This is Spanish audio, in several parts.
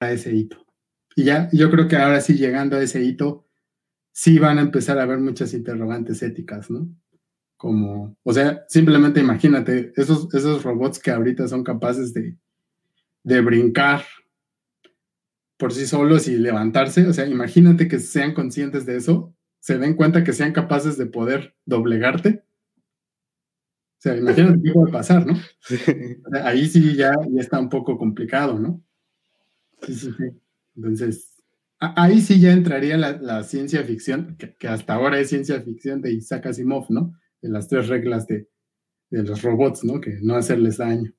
a ese hito. Y ya, yo creo que ahora sí, llegando a ese hito, sí van a empezar a haber muchas interrogantes éticas, ¿no? Como, o sea, simplemente imagínate, esos, esos robots que ahorita son capaces de, de brincar por sí solos y levantarse, o sea, imagínate que sean conscientes de eso, se den cuenta que sean capaces de poder doblegarte. O sea, imagínate qué puede pasar, ¿no? ahí sí ya, ya está un poco complicado, ¿no? Sí, sí, sí. Entonces, ahí sí ya entraría la, ciencia ficción, que, hasta ahora es ciencia ficción de Isaac Asimov, ¿no? De las tres reglas de, los robots, ¿no? Que no hacerles daño.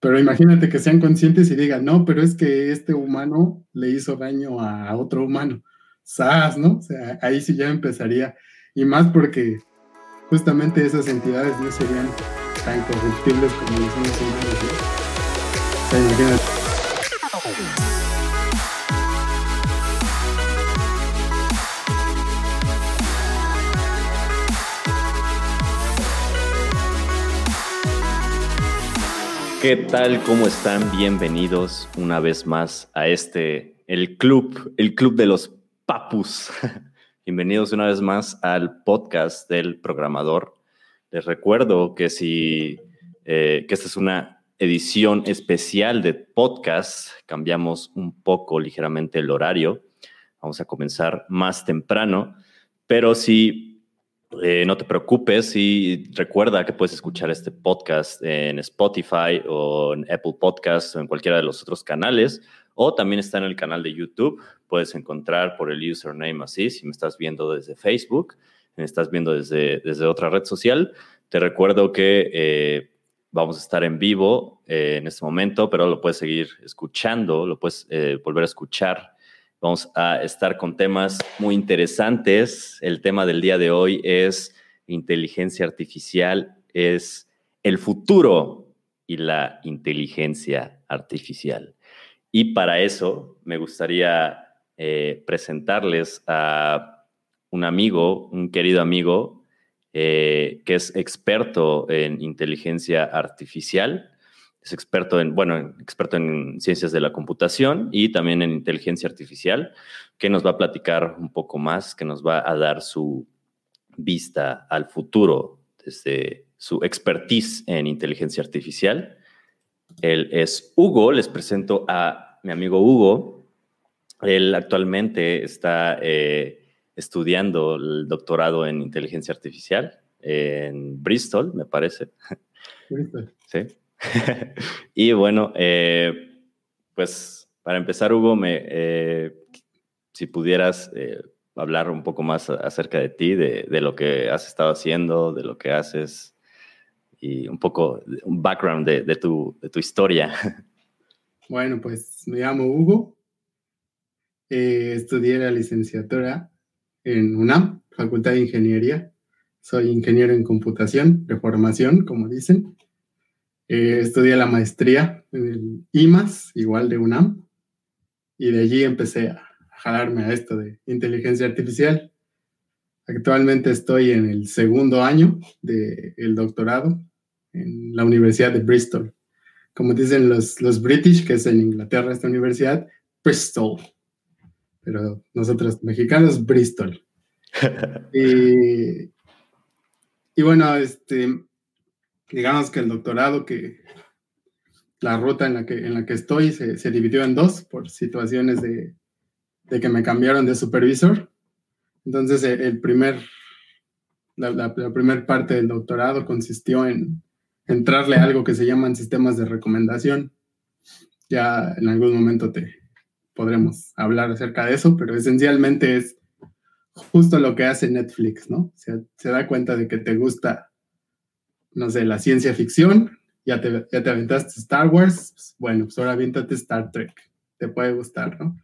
Pero imagínate que sean conscientes y digan, no, pero es que este humano le hizo daño a otro humano. ¡Sas! ¿no? O sea, ahí sí ya empezaría. Y más porque justamente esas entidades no serían tan corruptibles como los humanos. O sea, imagínate. ¿Qué tal? ¿Cómo están? Bienvenidos una vez más a este, el club, el club de los papus. Bienvenidos una vez más al podcast del programador. Les recuerdo que si, eh, que esta es una edición especial de podcast, cambiamos un poco ligeramente el horario. Vamos a comenzar más temprano, pero si eh, no te preocupes y recuerda que puedes escuchar este podcast en Spotify o en Apple Podcasts o en cualquiera de los otros canales. O también está en el canal de YouTube. Puedes encontrar por el username así, si me estás viendo desde Facebook, me estás viendo desde, desde otra red social. Te recuerdo que eh, vamos a estar en vivo eh, en este momento, pero lo puedes seguir escuchando, lo puedes volver a escuchar Vamos a estar con temas muy interesantes. El tema del día de hoy es inteligencia artificial, es el futuro y la inteligencia artificial. Y para eso me gustaría eh, presentarles a un amigo, un querido amigo, eh, que es experto en inteligencia artificial es experto en, bueno, experto en ciencias de la computación y también en inteligencia artificial, que nos va a platicar un poco más, que nos va a dar su vista al futuro desde su expertise en inteligencia artificial. Él es Hugo, les presento a mi amigo Hugo. Él actualmente está eh, estudiando el doctorado en inteligencia artificial en Bristol, me parece. Bristol. Sí. y bueno, eh, pues para empezar, Hugo, eh, si pudieras eh, hablar un poco más acerca de ti, de, lo que has estado haciendo, de lo que haces y un poco un background de, tu, de tu historia. Bueno, pues me llamo Hugo. estudié la licenciatura en UNAM, Facultad de Ingeniería. Soy ingeniero en computación de formación, como dicen. Eh, estudié la maestría en el IMAS, igual de UNAM, y de allí empecé a, jalarme a esto de inteligencia artificial. Actualmente estoy en el segundo año del doctorado en la Universidad de Bristol. Como dicen los, los British, que es en Inglaterra esta universidad, Bristol. Pero nosotros mexicanos, Bristol. y, y bueno, este, digamos que el doctorado que la ruta en la que, en la que estoy se, dividió en dos por situaciones de, que me cambiaron de supervisor. Entonces, el, primer, la, la, primera parte del doctorado consistió en entrarle a algo que se llaman sistemas de recomendación. Ya en algún momento te podremos hablar acerca de eso, pero esencialmente es justo lo que hace Netflix, ¿no? se da cuenta de que te gusta no sé, la ciencia ficción, ya te, ya te aventaste Star Wars, pues, bueno, pues ahora aviéntate Star Trek, te puede gustar, ¿no?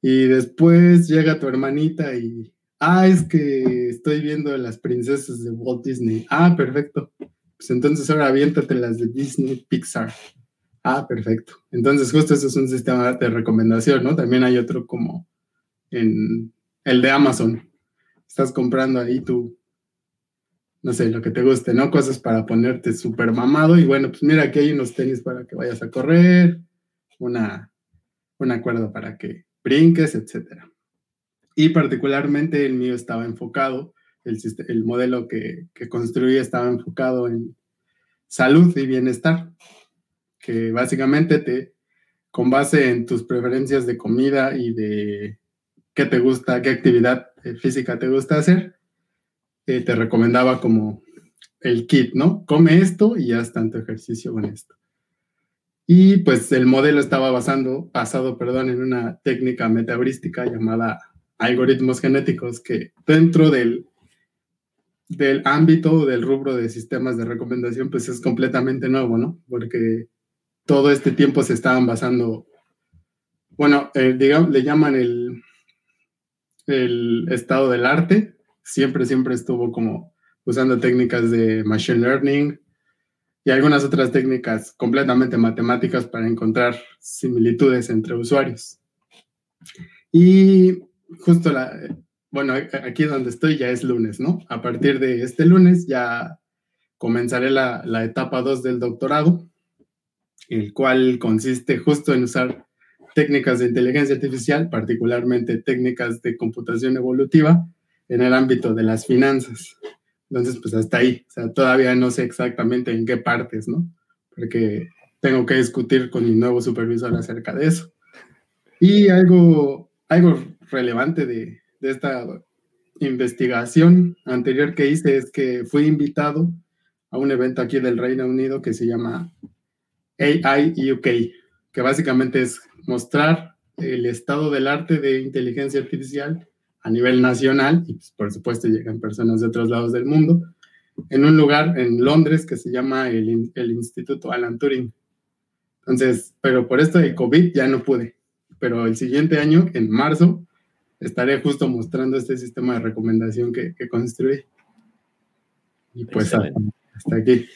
Y después llega tu hermanita y, ah, es que estoy viendo las princesas de Walt Disney. Ah, perfecto. Pues entonces ahora aviéntate las de Disney Pixar. Ah, perfecto. Entonces justo eso es un sistema de recomendación, ¿no? También hay otro como en el de Amazon. Estás comprando ahí tu, no sé, lo que te guste, ¿no? Cosas para ponerte súper mamado y bueno, pues mira, aquí hay unos tenis para que vayas a correr, una, una cuerda para que brinques, etc. Y particularmente el mío estaba enfocado, el, el modelo que, que construí estaba enfocado en salud y bienestar, que básicamente te, con base en tus preferencias de comida y de qué te gusta, qué actividad eh, física te gusta hacer, eh, te recomendaba como el kit, ¿no? Come esto y haz tanto ejercicio con esto. Y pues el modelo estaba basando, basado perdón, en una técnica metabrística llamada algoritmos genéticos que dentro del, del ámbito del rubro de sistemas de recomendación pues es completamente nuevo, ¿no? Porque todo este tiempo se estaban basando, bueno, eh, digamos, le llaman el, el estado del arte, siempre, siempre estuvo como usando técnicas de machine learning y algunas otras técnicas completamente matemáticas para encontrar similitudes entre usuarios. Y justo la, bueno, aquí donde estoy ya es lunes, ¿no? A partir de este lunes ya comenzaré la, la etapa 2 del doctorado, el cual consiste justo en usar técnicas de inteligencia artificial, particularmente técnicas de computación evolutiva, en el ámbito de las finanzas. Entonces, pues hasta ahí, o sea, todavía no sé exactamente en qué partes, ¿no? Porque tengo que discutir con mi nuevo supervisor acerca de eso. Y algo, algo relevante de, de esta investigación anterior que hice es que fui invitado a un evento aquí del Reino Unido que se llama AI UK, que básicamente es mostrar el estado del arte de inteligencia artificial a nivel nacional, y pues, por supuesto llegan personas de otros lados del mundo, en un lugar en Londres que se llama el, el Instituto Alan Turing. Entonces, pero por esto de COVID ya no pude, pero el siguiente año, en marzo, estaré justo mostrando este sistema de recomendación que, que construí. Y pues hasta aquí.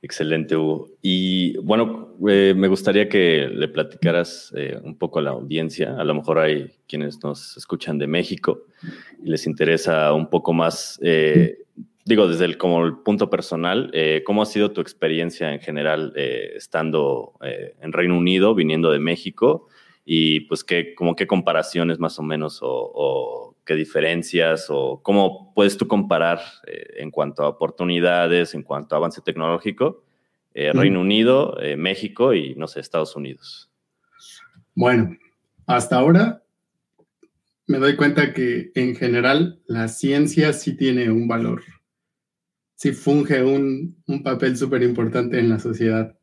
Excelente, Hugo. Y bueno, eh, me gustaría que le platicaras eh, un poco a la audiencia. A lo mejor hay quienes nos escuchan de México y les interesa un poco más, eh, digo, desde el, como el punto personal, ¿cómo ha sido tu experiencia en general estando en Reino Unido, viniendo de México? Y pues, ¿qué, como qué comparaciones más o menos o qué diferencias o cómo puedes tú comparar eh, en cuanto a oportunidades, en cuanto a avance tecnológico, eh, Reino Unido, eh, México y, no sé, Estados Unidos? Bueno, hasta ahora me doy cuenta que en general la ciencia sí tiene un valor, sí funge un, un papel súper importante en la sociedad,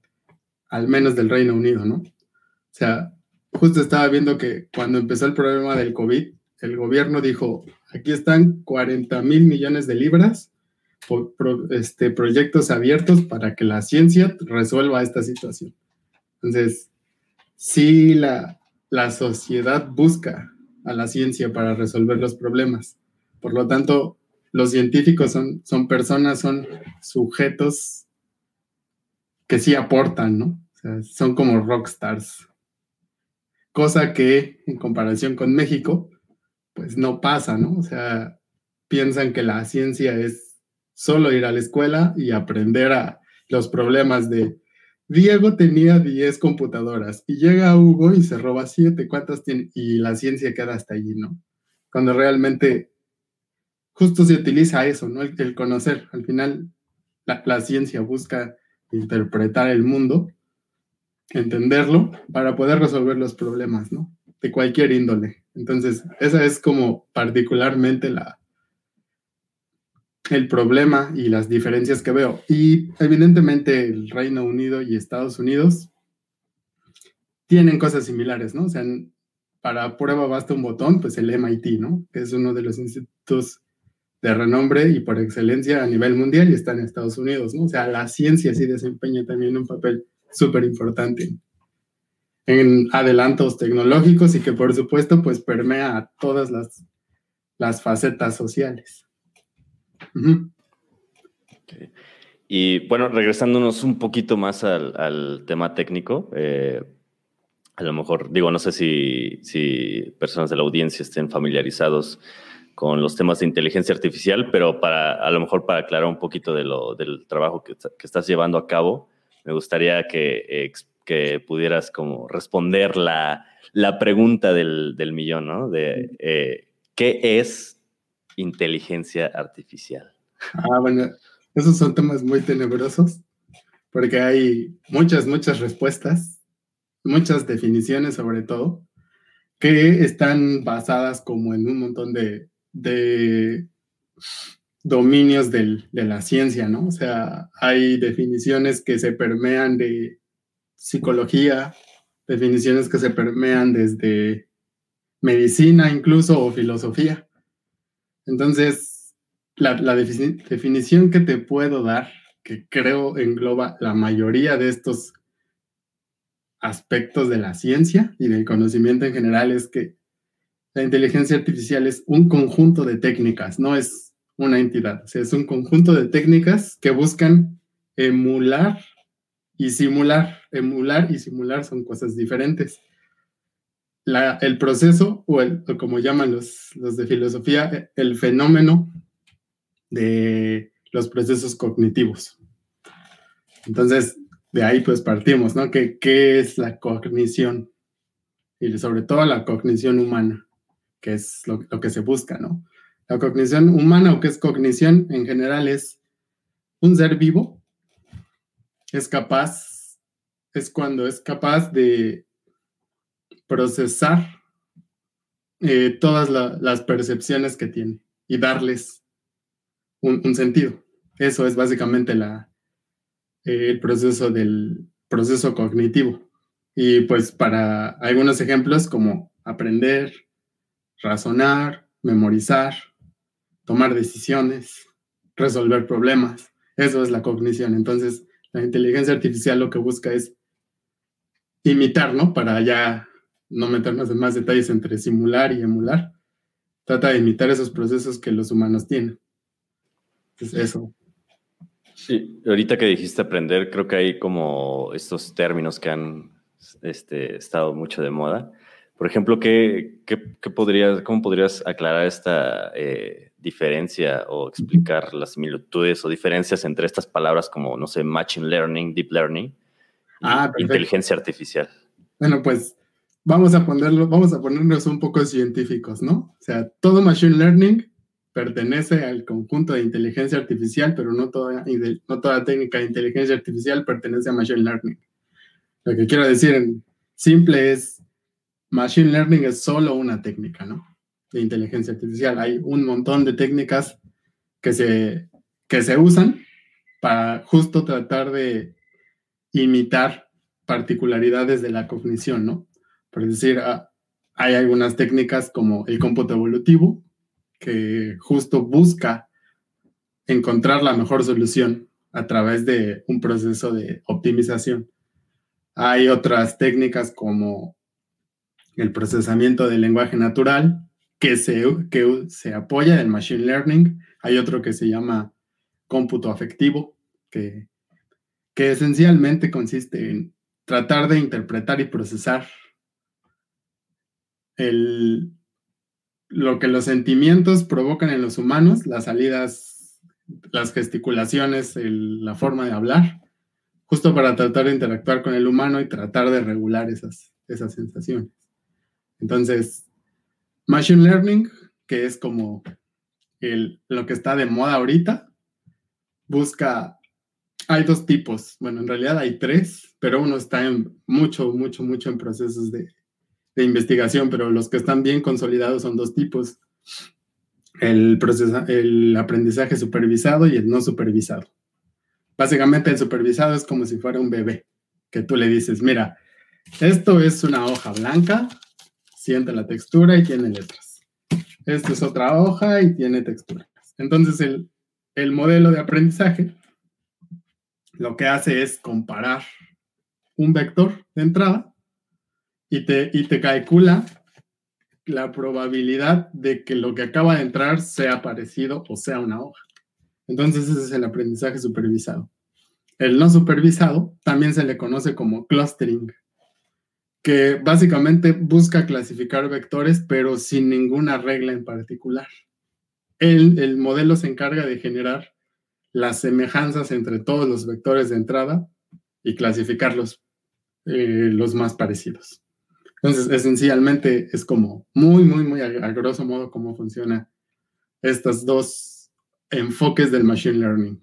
al menos del Reino Unido, ¿no? O sea, justo estaba viendo que cuando empezó el problema del COVID, el gobierno dijo, aquí están 40 mil millones de libras por, este, proyectos abiertos para que la ciencia resuelva esta situación. Entonces, si la, la sociedad busca a la ciencia para resolver los problemas. Por lo tanto, los científicos son, son personas, son sujetos que sí aportan, ¿no? Son como rockstars. Cosa que en comparación con México, pues no pasa, ¿no? O sea, piensan que la ciencia es solo ir a la escuela y aprender a los problemas de Diego tenía 10 computadoras y llega Hugo y se roba 7, ¿cuántas tiene? Y la ciencia queda hasta allí, ¿no? Cuando realmente justo se utiliza eso, ¿no? El, conocer, al final la, la ciencia busca interpretar el mundo, entenderlo para poder resolver los problemas, ¿no? Cualquier índole. Entonces, esa es como particularmente la, el problema y las diferencias que veo. Y evidentemente el Reino Unido y Estados Unidos tienen cosas similares, ¿no? O sea, para prueba basta un botón, pues el MIT, ¿no? Es uno de los institutos de renombre y por excelencia a nivel mundial y está en Estados Unidos, ¿no? O sea, la ciencia sí desempeña también un papel súper importante en adelantos tecnológicos y que por supuesto pues permea todas las, las facetas sociales. Y bueno, regresándonos un poquito más al, tema técnico, eh, a lo mejor, digo, no sé si, si, personas de la audiencia estén familiarizados con los temas de inteligencia artificial, pero para, a lo mejor para aclarar un poquito de lo, del trabajo que, que estás llevando a cabo, me gustaría que que pudieras como responder la, la pregunta del, millón, ¿no? De eh, ¿qué es inteligencia artificial? Ah, bueno, esos son temas muy tenebrosos porque hay muchas, muchas respuestas, muchas definiciones sobre todo, que están basadas como en un montón de, de dominios de la ciencia, ¿no? O sea, hay definiciones que se permean de psicología, definiciones que se permean desde medicina incluso o filosofía. Entonces, la, definición que te puedo dar, que creo engloba la mayoría de estos aspectos de la ciencia y del conocimiento en general, es que la inteligencia artificial es un conjunto de técnicas, no es una entidad, o sea, es un conjunto de técnicas que buscan emular y simular. Emular y simular son cosas diferentes. el proceso, o, el, como llaman los, los de filosofía, el fenómeno de los procesos cognitivos. Entonces, de ahí pues partimos, ¿no? ¿Qué, qué es la cognición? Y sobre todo la cognición humana, que es lo, lo, que se busca, ¿no? La cognición humana o qué es cognición en general es un ser vivo es capaz, es cuando es capaz de procesar eh, todas las percepciones que tiene y darles un, sentido. Eso es básicamente la, eh, el proceso del proceso cognitivo. Y pues para algunos ejemplos como aprender, razonar, memorizar, tomar decisiones, resolver problemas, eso es la cognición. Entonces, la inteligencia artificial lo que busca es imitar, ¿no? Para ya no meternos en más detalles entre simular y emular. Trata de imitar esos procesos que los humanos tienen. Es eso. Sí, ahorita que dijiste aprender, creo que hay como estos términos que han este, estado mucho de moda. Por ejemplo, ¿qué, qué, podrías, ¿cómo podrías aclarar esta eh, diferencia o explicar las similitudes o diferencias entre estas palabras como, no sé, machine learning, deep learning, ah, inteligencia artificial. Bueno, pues vamos a ponerlo, vamos a ponernos un poco científicos, ¿no? O sea, todo machine learning pertenece al conjunto de inteligencia artificial, pero no toda, no toda técnica de inteligencia artificial pertenece a machine learning. Lo que quiero decir en simple es, machine learning es solo una técnica, ¿no? De inteligencia artificial. Hay un montón de técnicas que se, que se usan para justo tratar de imitar particularidades de la cognición, ¿no? Por decir, ah, hay algunas técnicas como el cómputo evolutivo, que justo busca encontrar la mejor solución a través de un proceso de optimización. Hay otras técnicas como el procesamiento del lenguaje natural, que se, que se apoya en Machine Learning. Hay otro que se llama cómputo afectivo, que, que esencialmente consiste en tratar de interpretar y procesar el, lo que los sentimientos provocan en los humanos, las salidas, las gesticulaciones, la forma de hablar, justo para tratar de interactuar con el humano y tratar de regular esas, esas sensaciones. Entonces, Machine Learning, que es como el, lo que está de moda ahorita, busca, hay dos tipos, bueno, en realidad hay tres, pero uno está en mucho, mucho, mucho en procesos de, de investigación, pero los que están bien consolidados son dos tipos, el, el aprendizaje supervisado y el no supervisado. Básicamente el supervisado es como si fuera un bebé, que tú le dices, mira, esto es una hoja blanca, siente la textura y tiene letras. Esta es otra hoja y tiene texturas. Entonces el, el modelo de aprendizaje lo que hace es comparar un vector de entrada y te, y te calcula la probabilidad de que lo que acaba de entrar sea parecido o sea una hoja. Entonces ese es el aprendizaje supervisado. El no supervisado también se le conoce como clustering que básicamente busca clasificar vectores, pero sin ninguna regla en particular. El, el modelo se encarga de generar las semejanzas entre todos los vectores de entrada y clasificarlos eh, los más parecidos. Entonces, esencialmente es como muy, muy, muy a, grosso modo cómo funciona estos dos enfoques del machine learning.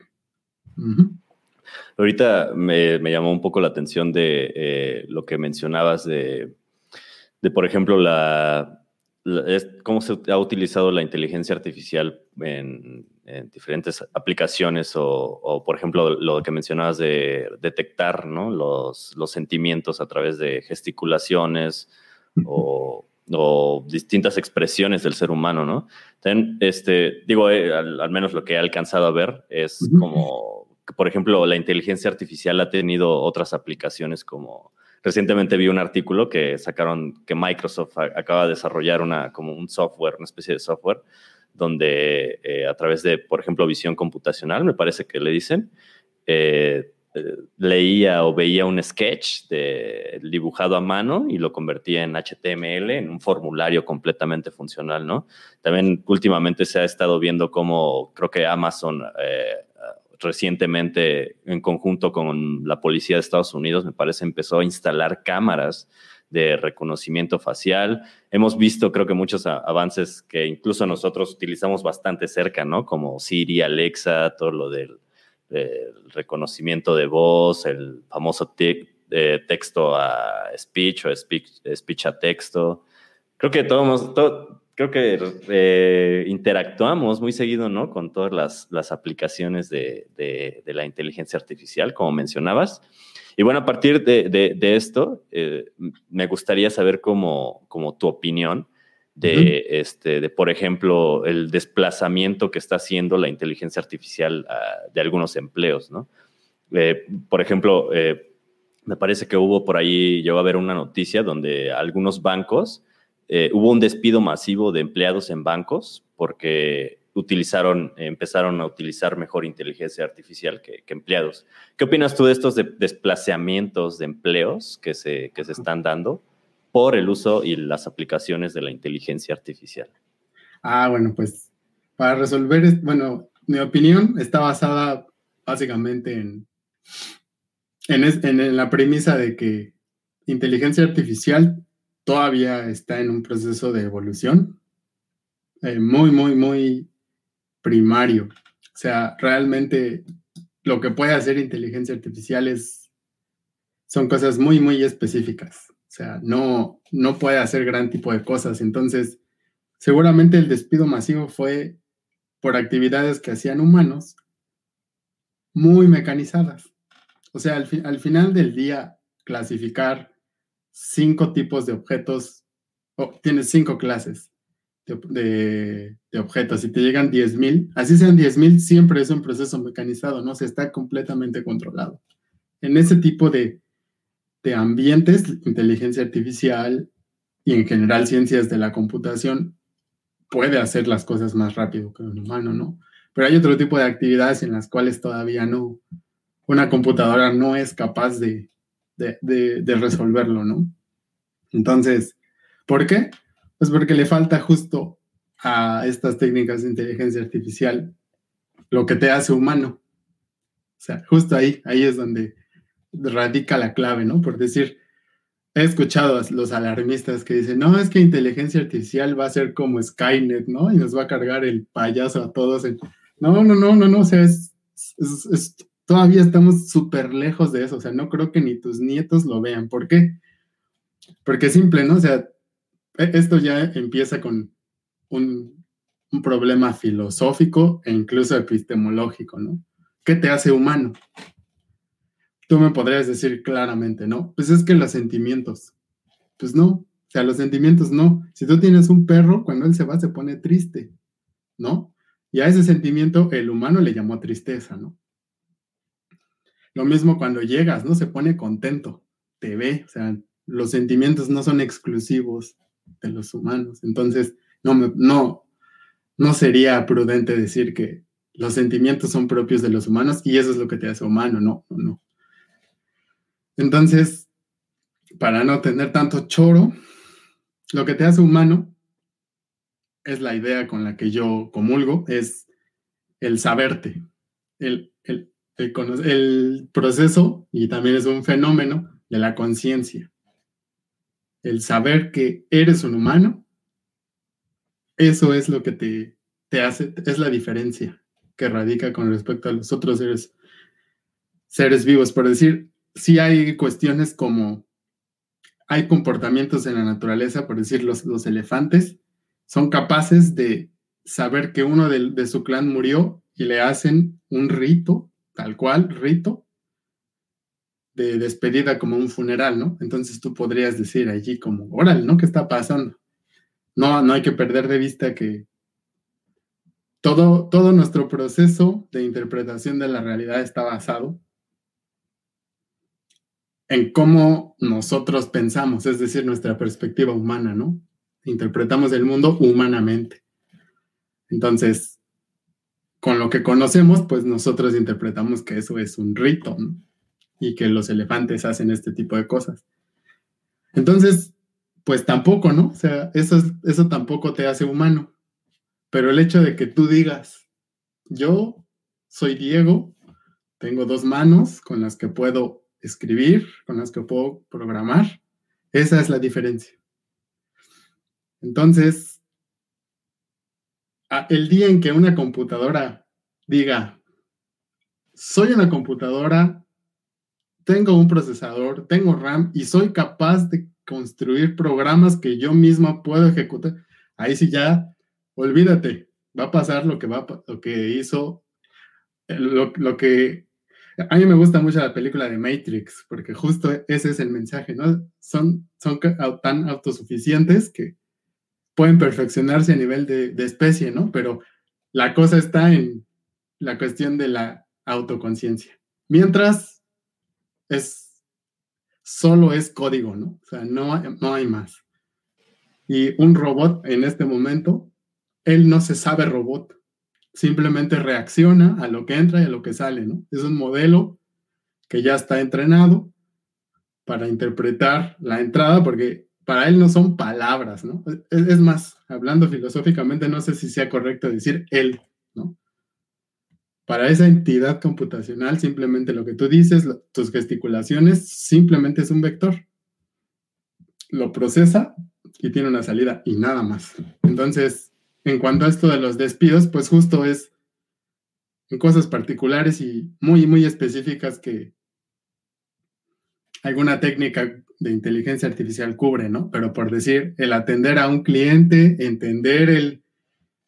Ahorita me, llamó un poco la atención de eh, lo que mencionabas de, de por ejemplo, la, cómo se ha utilizado la inteligencia artificial en, diferentes aplicaciones o, por ejemplo, lo que mencionabas de detectar los, los sentimientos a través de gesticulaciones o, distintas expresiones del ser humano, ¿no? este, digo, eh, al, menos lo que he alcanzado a ver es como, por ejemplo, la inteligencia artificial ha tenido otras aplicaciones como Recientemente vi un artículo que sacaron que Microsoft acaba de desarrollar una, como un software, una especie de software, donde eh, a través de, por ejemplo, visión computacional, me parece que le dicen, eh, eh, leía o veía un sketch de, dibujado a mano y lo convertía en HTML, en un formulario completamente funcional, ¿no? También últimamente se ha estado viendo cómo creo que Amazon recientemente, en conjunto con la policía de Estados Unidos, me parece, empezó a instalar cámaras de reconocimiento facial. Hemos visto, creo que muchos avances que incluso nosotros utilizamos bastante cerca, ¿no? Como Siri, Alexa, todo lo del, reconocimiento de voz, el famoso eh, texto a speech o speech, a texto. Creo que todos, todo, creo que eh, interactuamos muy seguido, ¿no? Con todas las, las aplicaciones de, de, la inteligencia artificial, como mencionabas. Y bueno, a partir de, de esto, eh, me gustaría saber cómo, cómo tu opinión de, este, de, por ejemplo, el desplazamiento que está haciendo la inteligencia artificial ah, de algunos empleos, ¿no? Eh, por ejemplo, me parece que hubo por ahí, llegó a haber una noticia donde algunos bancos eh, hubo un despido masivo de empleados en bancos porque utilizaron, empezaron a utilizar mejor inteligencia artificial que, empleados. ¿Qué opinas tú de estos desplazamientos de empleos que se, que se están dando por el uso y las aplicaciones de la inteligencia artificial? Ah, bueno, pues para resolver, bueno, mi opinión está basada básicamente en, en, en la premisa de que inteligencia artificial todavía está en un proceso de evolución eh, muy, muy, muy primario. O sea, realmente lo que puede hacer inteligencia artificial es, son cosas muy, muy específicas. O sea, no, no puede hacer gran tipo de cosas. Entonces, seguramente el despido masivo fue por actividades que hacían humanos muy mecanizadas. O sea, al, al final del día, clasificar cinco tipos de objetos, o tienes cinco clases de, objetos y te llegan 10.000, así sean 10.000, siempre es un proceso mecanizado, ¿no? Se está completamente controlado. En ese tipo de, de ambientes, inteligencia artificial y en general ciencias de la computación puede hacer las cosas más rápido que un humano, ¿no? Pero hay otro tipo de actividades en las cuales todavía no, una computadora no es capaz de, de, resolverlo, ¿no? Entonces, ¿por qué? Pues porque le falta justo a estas técnicas de inteligencia artificial lo que te hace humano. O sea, justo ahí, ahí es donde radica la clave, ¿no? Por decir, he escuchado a los alarmistas que dicen, no, es que inteligencia artificial va a ser como Skynet, ¿no? Y nos va a cargar el payaso a todos. No, no, no, no, no, o sea, es, es todavía estamos súper lejos de eso, o sea, no creo que ni tus nietos lo vean. ¿Por qué? Porque es simple, ¿no? O sea, e, esto ya empieza con un, un problema filosófico e incluso epistemológico, ¿no? ¿Qué te hace humano? Tú me podrías decir claramente, ¿no? Pues es que los sentimientos, pues no, o sea, los sentimientos no. Si tú tienes un perro, cuando él se va se pone triste, ¿no? Y a ese sentimiento el humano le llamó tristeza, ¿no? Lo mismo cuando llegas, ¿no? Se pone contento, te ve, o sea, los sentimientos no son exclusivos de los humanos. Entonces, no, no, no sería prudente decir que los sentimientos son propios de los humanos y eso es lo que te hace humano, no, no. Entonces, para no tener tanto choro, lo que te hace humano es la idea con la que yo comulgo, es el saberte, el, el, el, proceso, y también es un fenómeno de la conciencia. el saber que eres un humano, eso es lo que te, te hace, es la diferencia que radica con respecto a los otros seres, seres vivos. Por decir, si hay cuestiones como hay comportamientos en la naturaleza, por decir, los, los elefantes son capaces de saber que uno de, de, su clan murió y le hacen un rito, tal cual, rito, de despedida como un funeral, ¿no? Entonces tú podrías decir allí como, órale, ¿no? ¿Qué está pasando? No, no hay que perder de vista que todo, todo nuestro proceso de interpretación de la realidad está basado en cómo nosotros pensamos, es decir, nuestra perspectiva humana, ¿no? Interpretamos el mundo humanamente. Entonces, con lo que conocemos, pues nosotros interpretamos que eso es un rito, ¿no? y que los elefantes hacen este tipo de cosas. Entonces, pues tampoco, ¿no? O sea, eso, eso tampoco te hace humano. Pero el hecho de que tú digas, yo soy Diego, tengo dos manos con las que puedo escribir, con las que puedo programar, esa es la diferencia. Entonces, el día en que una computadora diga, soy una computadora tengo un procesador, tengo RAM y soy capaz de construir programas que yo misma puedo ejecutar, ahí sí ya, olvídate, va a pasar lo que, va, lo que hizo, eh, lo, que... A mí me gusta mucho la película de Matrix, porque justo ese es el mensaje, ¿no? Son, son tan autosuficientes que pueden perfeccionarse a nivel de, especie, ¿no? Pero la cosa está en la cuestión de la autoconciencia. Mientras es, solo es código, ¿no? O sea, no no hay más. Y un robot en este momento, él no se sabe robot, simplemente reacciona a lo que entra y a lo que sale, ¿no? Es un modelo que ya está entrenado para interpretar la entrada, porque para él no son palabras, ¿no? Es, más, hablando filosóficamente, no sé si sea correcto decir él, ¿no? Para esa entidad computacional, simplemente lo que tú dices, tus gesticulaciones, simplemente es un vector. Lo procesa y tiene una salida y nada más. Entonces, en cuanto a esto de los despidos, pues justo es en cosas particulares y muy, muy específicas que alguna técnica de inteligencia artificial cubre, ¿no? Pero por decir, el atender a un cliente, entender el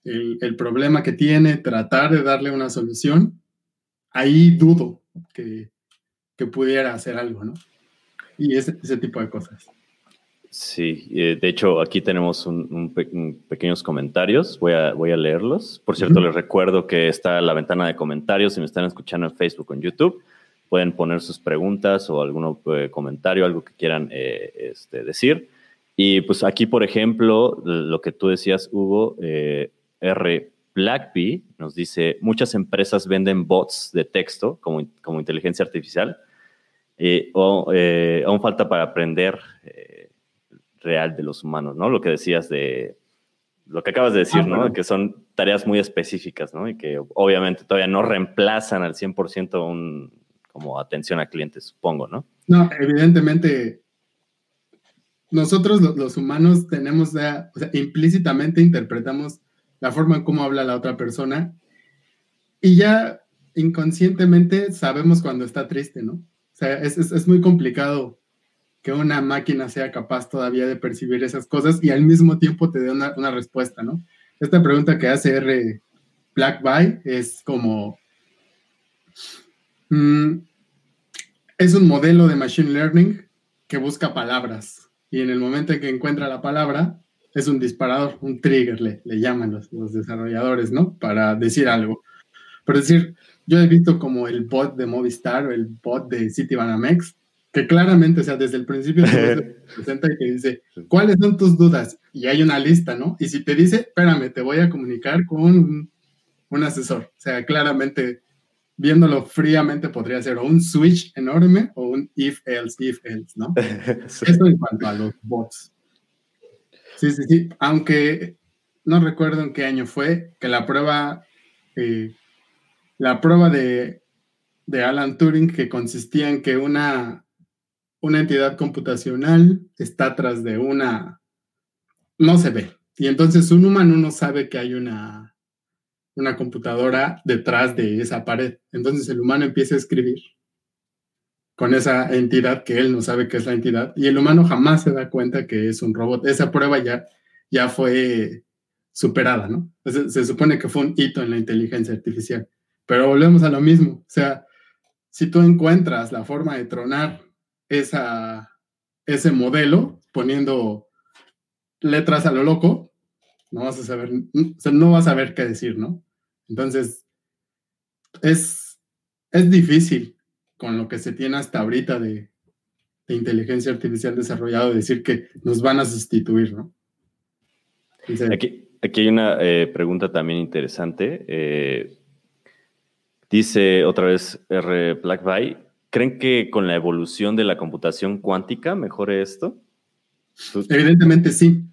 el, problema que tiene, tratar de darle una solución, ahí dudo que, pudiera hacer algo, ¿no? Y ese, ese tipo de cosas. Sí, eh, de hecho aquí tenemos un, pequeños comentarios, voy a, voy a leerlos. Por cierto, les recuerdo que está la ventana de comentarios, si me están escuchando en Facebook o en YouTube, pueden poner sus preguntas o algún eh, comentario, algo que quieran eh, este, decir. Y pues aquí, por ejemplo, lo que tú decías, Hugo, R. Blackby nos dice, muchas empresas venden bots de texto como, como inteligencia artificial eh, o eh, aún falta para aprender eh, real de los humanos, ¿no? Lo que decías de, lo que acabas de decir, ah, ¿no? Que son tareas muy específicas, ¿no? Y que obviamente todavía no reemplazan al 100% un, como atención a clientes, supongo, ¿no? No, evidentemente nosotros los, humanos tenemos, o sea, implícitamente interpretamos la forma en cómo habla la otra persona. Y ya inconscientemente sabemos cuando está triste, ¿no? O sea, es, es, muy complicado que una máquina sea capaz todavía de percibir esas cosas y al mismo tiempo te dé una, una respuesta, ¿no? Esta pregunta que hace R. Blackby es como... Mm, es un modelo de machine learning que busca palabras y en el momento en que encuentra la palabra, es un disparador, un trigger, le, le llaman los, los, desarrolladores, ¿no? Para decir algo. Por decir, yo he visto como el bot de Movistar o el bot de Citibanamex, que claramente, o sea, desde el principio se presenta y que dice, ¿cuáles son tus dudas? Y hay una lista, ¿no? Y si te dice, espérame, te voy a comunicar con un, un asesor. O sea, claramente, viéndolo fríamente, podría ser o un switch enorme o un if, else, if, else, ¿no? sí. Esto en cuanto a los bots. Sí, sí, sí. Aunque no recuerdo en qué año fue que la prueba, eh, la prueba de, de, Alan Turing que consistía en que una, una entidad computacional está atrás de una, no se ve. Y entonces un humano no sabe que hay una, una computadora detrás de esa pared. Entonces el humano empieza a escribir con esa entidad que él no sabe que es la entidad y el humano jamás se da cuenta que es un robot. Esa prueba ya, ya fue superada, ¿no? se supone que fue un hito en la inteligencia artificial. Pero volvemos a lo mismo. O sea, si tú encuentras la forma de tronar esa, ese modelo poniendo letras a lo loco, no vas a saber, no vas a saber qué decir, ¿no? Entonces, es, es difícil con lo que se tiene hasta ahorita de, inteligencia artificial desarrollado decir que nos van a sustituir, ¿no? aquí, aquí, hay una eh, pregunta también interesante. Eh, Dice otra vez R. Blackby, ¿creen que con la evolución de la computación cuántica mejore esto? Evidentemente sí,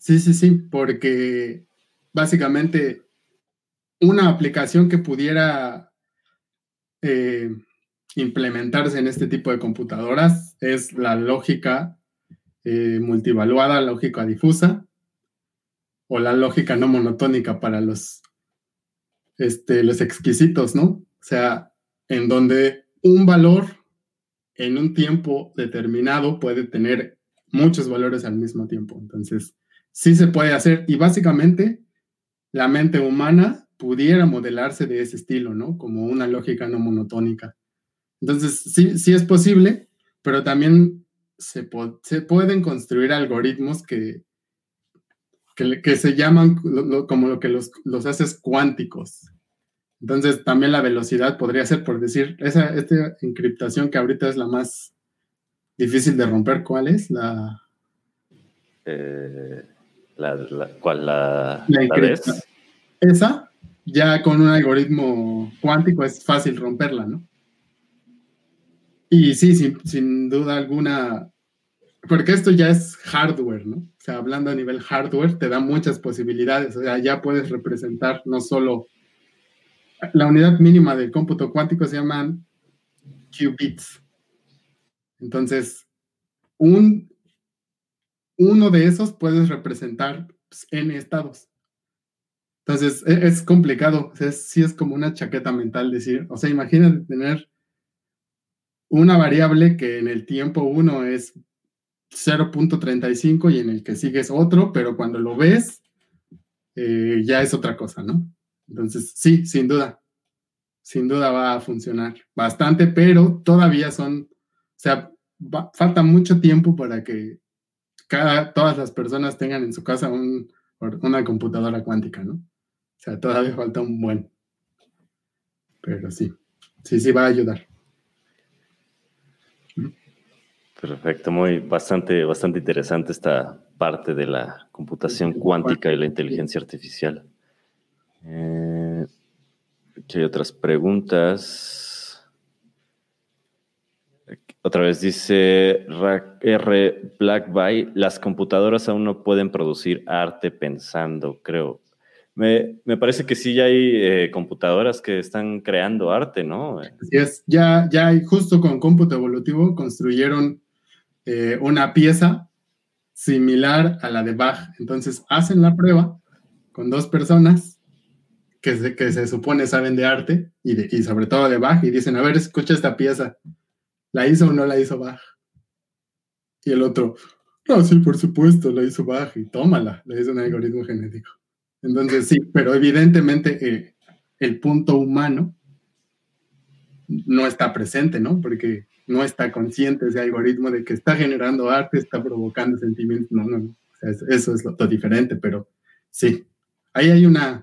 sí, sí, sí, porque básicamente una aplicación que pudiera eh, implementarse en este tipo de computadoras es la lógica eh, multivaluada, lógica difusa o la lógica no monotónica para los, este, los exquisitos, ¿no? O sea, en donde un valor en un tiempo determinado puede tener muchos valores al mismo tiempo. Entonces, sí se puede hacer y básicamente la mente humana pudiera modelarse de ese estilo, ¿no? Como una lógica no monotónica. Entonces, sí, sí es posible, pero también se, pueden construir algoritmos que, que, se llaman como lo que los, los haces cuánticos, entonces, también la velocidad podría ser, por decir, esa esta encriptación que ahorita es la más difícil de romper, ¿cuál es? La. Eh, la, ¿Cuál? La, la, Esa, ya con un algoritmo cuántico es fácil romperla, ¿no? Y sí, sin, sin duda alguna, porque esto ya es hardware, ¿no? O sea, hablando a nivel hardware, te da muchas posibilidades. O sea, ya puedes representar no solo la unidad mínima del cómputo cuántico se llaman qubits. Entonces, un, uno de esos puedes representar pues, n estados. Entonces, e, es, complicado. Es, sí es como una chaqueta mental decir, o sea, imagínate tener una variable que en el tiempo uno es 0.35 y en el que sigue es otro, pero cuando lo ves, eh, ya es otra cosa, ¿no? Entonces, sí, sin duda, sin duda va a funcionar bastante, pero todavía son, o sea, falta mucho tiempo para que cada, todas las personas tengan en su casa una computadora cuántica, ¿no? O sea, todavía falta un buen. Pero sí, sí, sí va a ayudar. Perfecto, muy bastante, bastante interesante esta parte de la computación cuántica y la inteligencia artificial. Eh, aquí hay otras preguntas. Otra vez dice R. Blackby, las computadoras aún no pueden producir arte pensando, creo. Me, parece que sí ya hay eh, computadoras que están creando arte, ¿no? Así es, ya, ya hay, justo con cómputo evolutivo construyeron eh, una pieza similar a la de Bach. Entonces hacen la prueba con dos personas que se, que se supone saben de arte y, de, y sobre todo de Bach y dicen, a ver, escucha esta pieza, ¿la hizo o no la hizo Bach? Y el otro, no, sí, por supuesto, la hizo Bach y tómala, la hizo un algoritmo genético. Entonces sí, pero evidentemente eh, el punto humano no está presente, ¿no? Porque no está consciente ese algoritmo de que está generando arte, está provocando sentimientos. No, no, no. eso es lo, lo, diferente, pero sí, ahí hay una,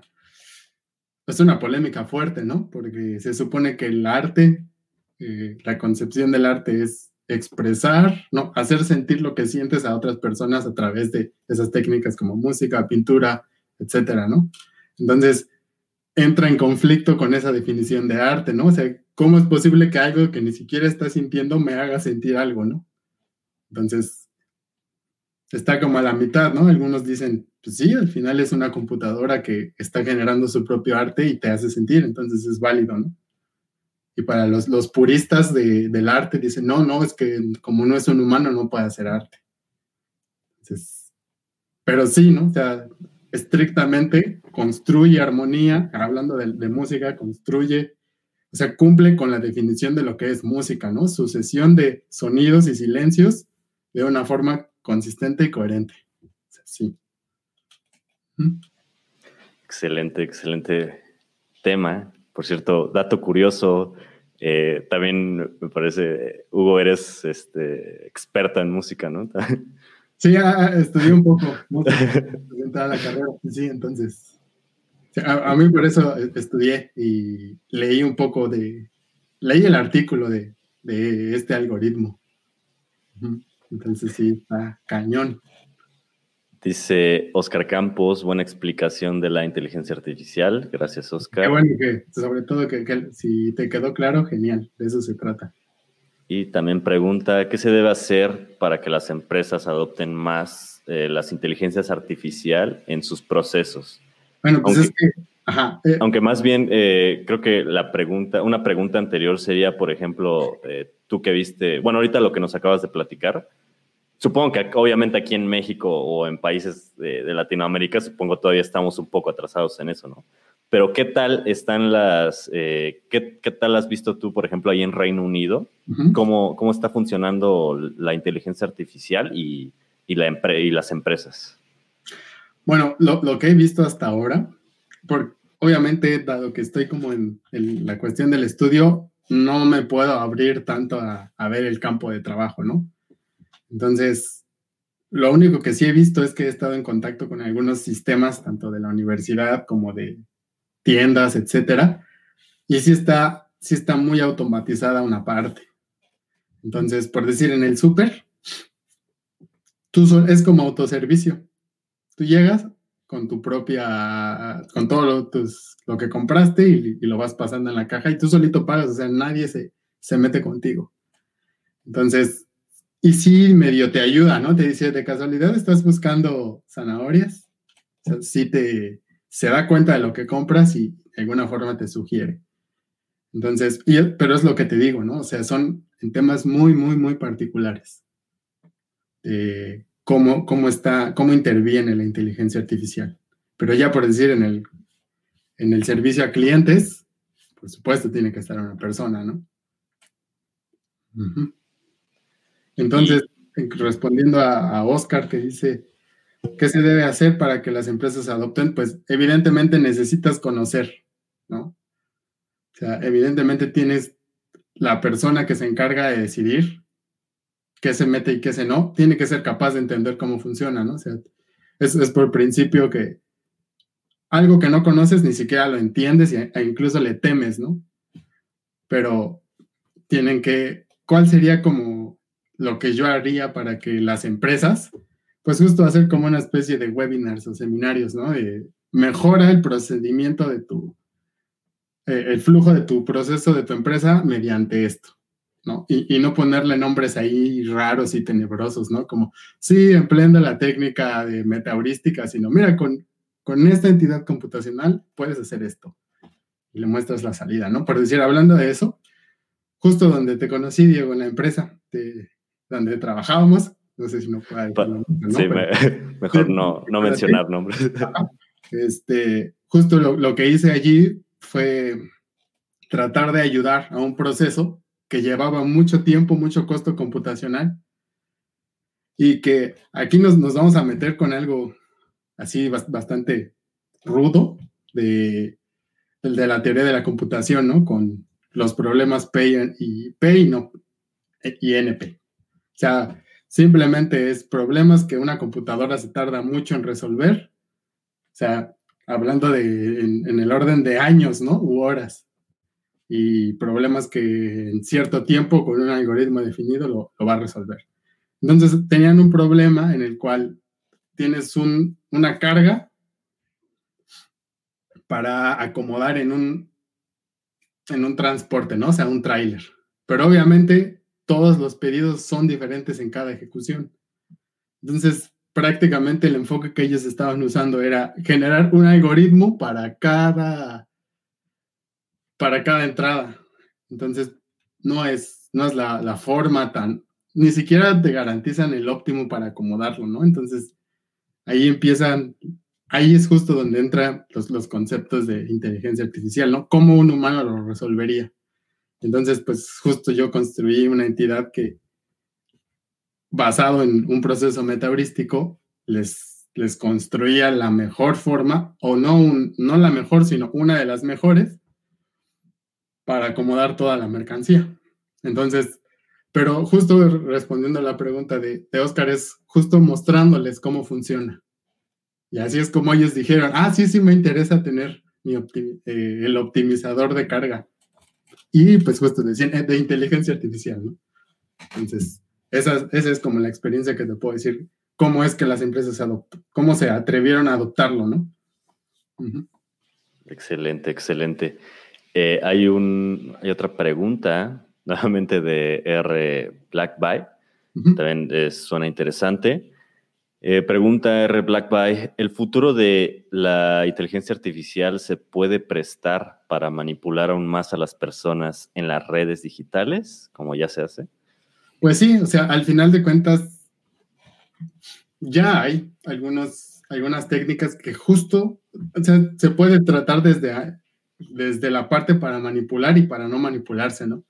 es una polémica fuerte, ¿no? Porque se supone que el arte, eh, la concepción del arte es expresar, ¿no? Hacer sentir lo que sientes a otras personas a través de esas técnicas como música, pintura, etcétera, ¿no? Entonces, entra en conflicto con esa definición de arte, ¿no? O sea, ¿cómo es posible que algo que ni siquiera está sintiendo me haga sentir algo, ¿no? Entonces, está como a la mitad, ¿no? Algunos dicen, pues sí, al final es una computadora que está generando su propio arte y te hace sentir, entonces es válido, ¿no? Y para los, los puristas de, del arte dicen, no, no, es que como no es un humano no puede hacer arte. Entonces, pero sí, ¿no? O sea, estrictamente construye armonía, hablando de, música, construye o sea, cumple con la definición de lo que es música, ¿no? Sucesión de sonidos y silencios de una forma consistente y coherente. sí. Excelente, excelente tema. Por cierto, dato curioso, eh, también me parece, Hugo, eres este, experta en música, ¿no? Sí, estudié un poco música, la carrera, sí, entonces a, mí por eso estudié y leí un poco de, leí el artículo de, de este algoritmo. Entonces sí, está cañón. Dice Oscar Campos, buena explicación de la inteligencia artificial. Gracias, Oscar. Qué bueno que, sobre todo, que, si te quedó claro, genial, de eso se trata. Y también pregunta, ¿qué se debe hacer para que las empresas adopten más eh, las inteligencias artificial en sus procesos? Bueno, pues aunque, es que. Ajá, eh, aunque más bien eh, creo que la pregunta, una pregunta anterior sería, por ejemplo, tú que viste, bueno, ahorita lo que nos acabas de platicar, supongo que obviamente aquí en México o en países de, Latinoamérica, supongo todavía estamos un poco atrasados en eso, ¿no? Pero ¿qué tal están las, qué, qué, tal has visto tú, por ejemplo, ahí en Reino Unido? ¿Cómo, ¿Cómo está funcionando la inteligencia artificial y, y, la y las empresas? Bueno, lo, que he visto hasta ahora, por, obviamente, dado que estoy como en, la cuestión del estudio, no me puedo abrir tanto a, ver el campo de trabajo, ¿no? Entonces, lo único que sí he visto es que he estado en contacto con algunos sistemas, tanto de la universidad como de tiendas, etcétera, y sí está, sí está muy automatizada una parte. Entonces, por decir, en el súper, tú es como autoservicio. Tú llegas con tu propia, con todo lo, que compraste y, lo vas pasando en la caja y tú solito pagas, o sea, nadie se, se mete contigo. Entonces, y sí, medio te ayuda, ¿no? Te dice, de casualidad estás buscando zanahorias, o sí te, se da cuenta de lo que compras y de alguna forma te sugiere. Entonces, pero es lo que te digo, ¿no? O sea, son en temas muy, muy, muy particulares. Eh, cómo, está, cómo interviene la inteligencia artificial. Pero ya por decir, en el, en el servicio a clientes, por supuesto tiene que estar una persona, ¿no? Entonces, respondiendo a, Oscar que dice, ¿qué se debe hacer para que las empresas adopten? Pues evidentemente necesitas conocer, ¿no? O sea, evidentemente tienes la persona que se encarga de decidir qué se mete y qué se no, tiene que ser capaz de entender cómo funciona, ¿no? O sea, es, es por principio que algo que no conoces ni siquiera lo entiendes e incluso le temes, ¿no? Pero tienen que, ¿cuál sería como lo que yo haría para que las empresas, pues justo hacer como una especie de webinars o seminarios, ¿no? mejora el procedimiento de tu, eh, el flujo de tu proceso de tu empresa mediante esto. Y, no ponerle nombres ahí raros y tenebrosos, ¿no? Como, sí, empleando la técnica de metaheurística, sino, mira, con, con esta entidad computacional puedes hacer esto. Y le muestras la salida, ¿no? Por decir, hablando de eso, justo donde te conocí, Diego, en la empresa de, donde trabajábamos, no sé si no puedo Sí, mejor no, no mencionar nombres. Este, justo lo, lo que hice allí fue tratar de ayudar a un proceso que llevaba mucho tiempo, mucho costo computacional y que aquí nos, nos vamos a meter con algo así bastante rudo de, de la teoría de la computación, ¿no? Con los problemas P y P y no, y NP. Sea, simplemente es problemas que una computadora se tarda mucho en resolver. O sea, hablando de en, el orden de años, ¿no? U horas y problemas que en cierto tiempo con un algoritmo definido lo, va a resolver. Entonces tenían un problema en el cual tienes un, una carga para acomodar en un, en un transporte, ¿no? O sea, un tráiler. Pero obviamente todos los pedidos son diferentes en cada ejecución. Entonces, prácticamente el enfoque que ellos estaban usando era generar un algoritmo para cada para cada entrada. Entonces, no es, no es la, forma tan, ni siquiera te garantizan el óptimo para acomodarlo, ¿no? Entonces, ahí empiezan, ahí es justo donde entran los, los conceptos de inteligencia artificial, ¿no? ¿Cómo un humano lo resolvería? Entonces, pues justo yo construí una entidad que, basado en un proceso metaheurístico, les, les construía la mejor forma, o no, no la mejor, sino una de las mejores, para acomodar toda la mercancía. Entonces, pero justo respondiendo a la pregunta de, de Oscar, es justo mostrándoles cómo funciona. Y así es como ellos dijeron, ah, sí, sí me interesa tener mi eh, el optimizador de carga. Y pues justo decían, eh, de inteligencia artificial, ¿no? Entonces, esa, esa es como la experiencia que te puedo decir, cómo es que las empresas cómo se atrevieron a adoptarlo, ¿no? Excelente, excelente. Eh, hay, un, hay otra pregunta, nuevamente de R. Blackby, también suena interesante. Eh, pregunta R. Blackby, ¿el futuro de la inteligencia artificial se puede prestar para manipular aún más a las personas en las redes digitales, como ya se hace? Pues sí, o sea, al final de cuentas, ya hay algunos, algunas técnicas que justo o sea, se puede tratar desde, desde la parte para manipular y para no manipularse, ¿no?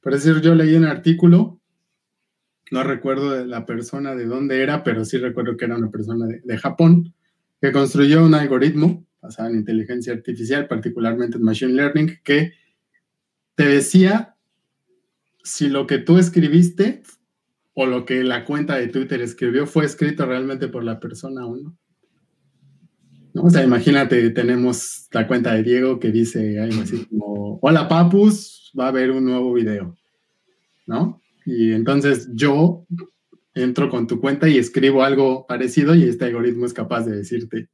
Por decir, yo leí un artículo no recuerdo de la persona de dónde era, pero sí recuerdo que era una persona de, Japón que construyó un algoritmo basado en inteligencia artificial, particularmente en machine learning, que te decía si lo que tú escribiste o lo que la cuenta de Twitter escribió fue escrito realmente por la persona o no. ¿No? O sea, imagínate, tenemos la cuenta de Diego que dice algo así como, hola papus, va a haber un nuevo video, ¿no? Y entonces yo entro con tu cuenta y escribo algo parecido y este algoritmo es capaz de decirte,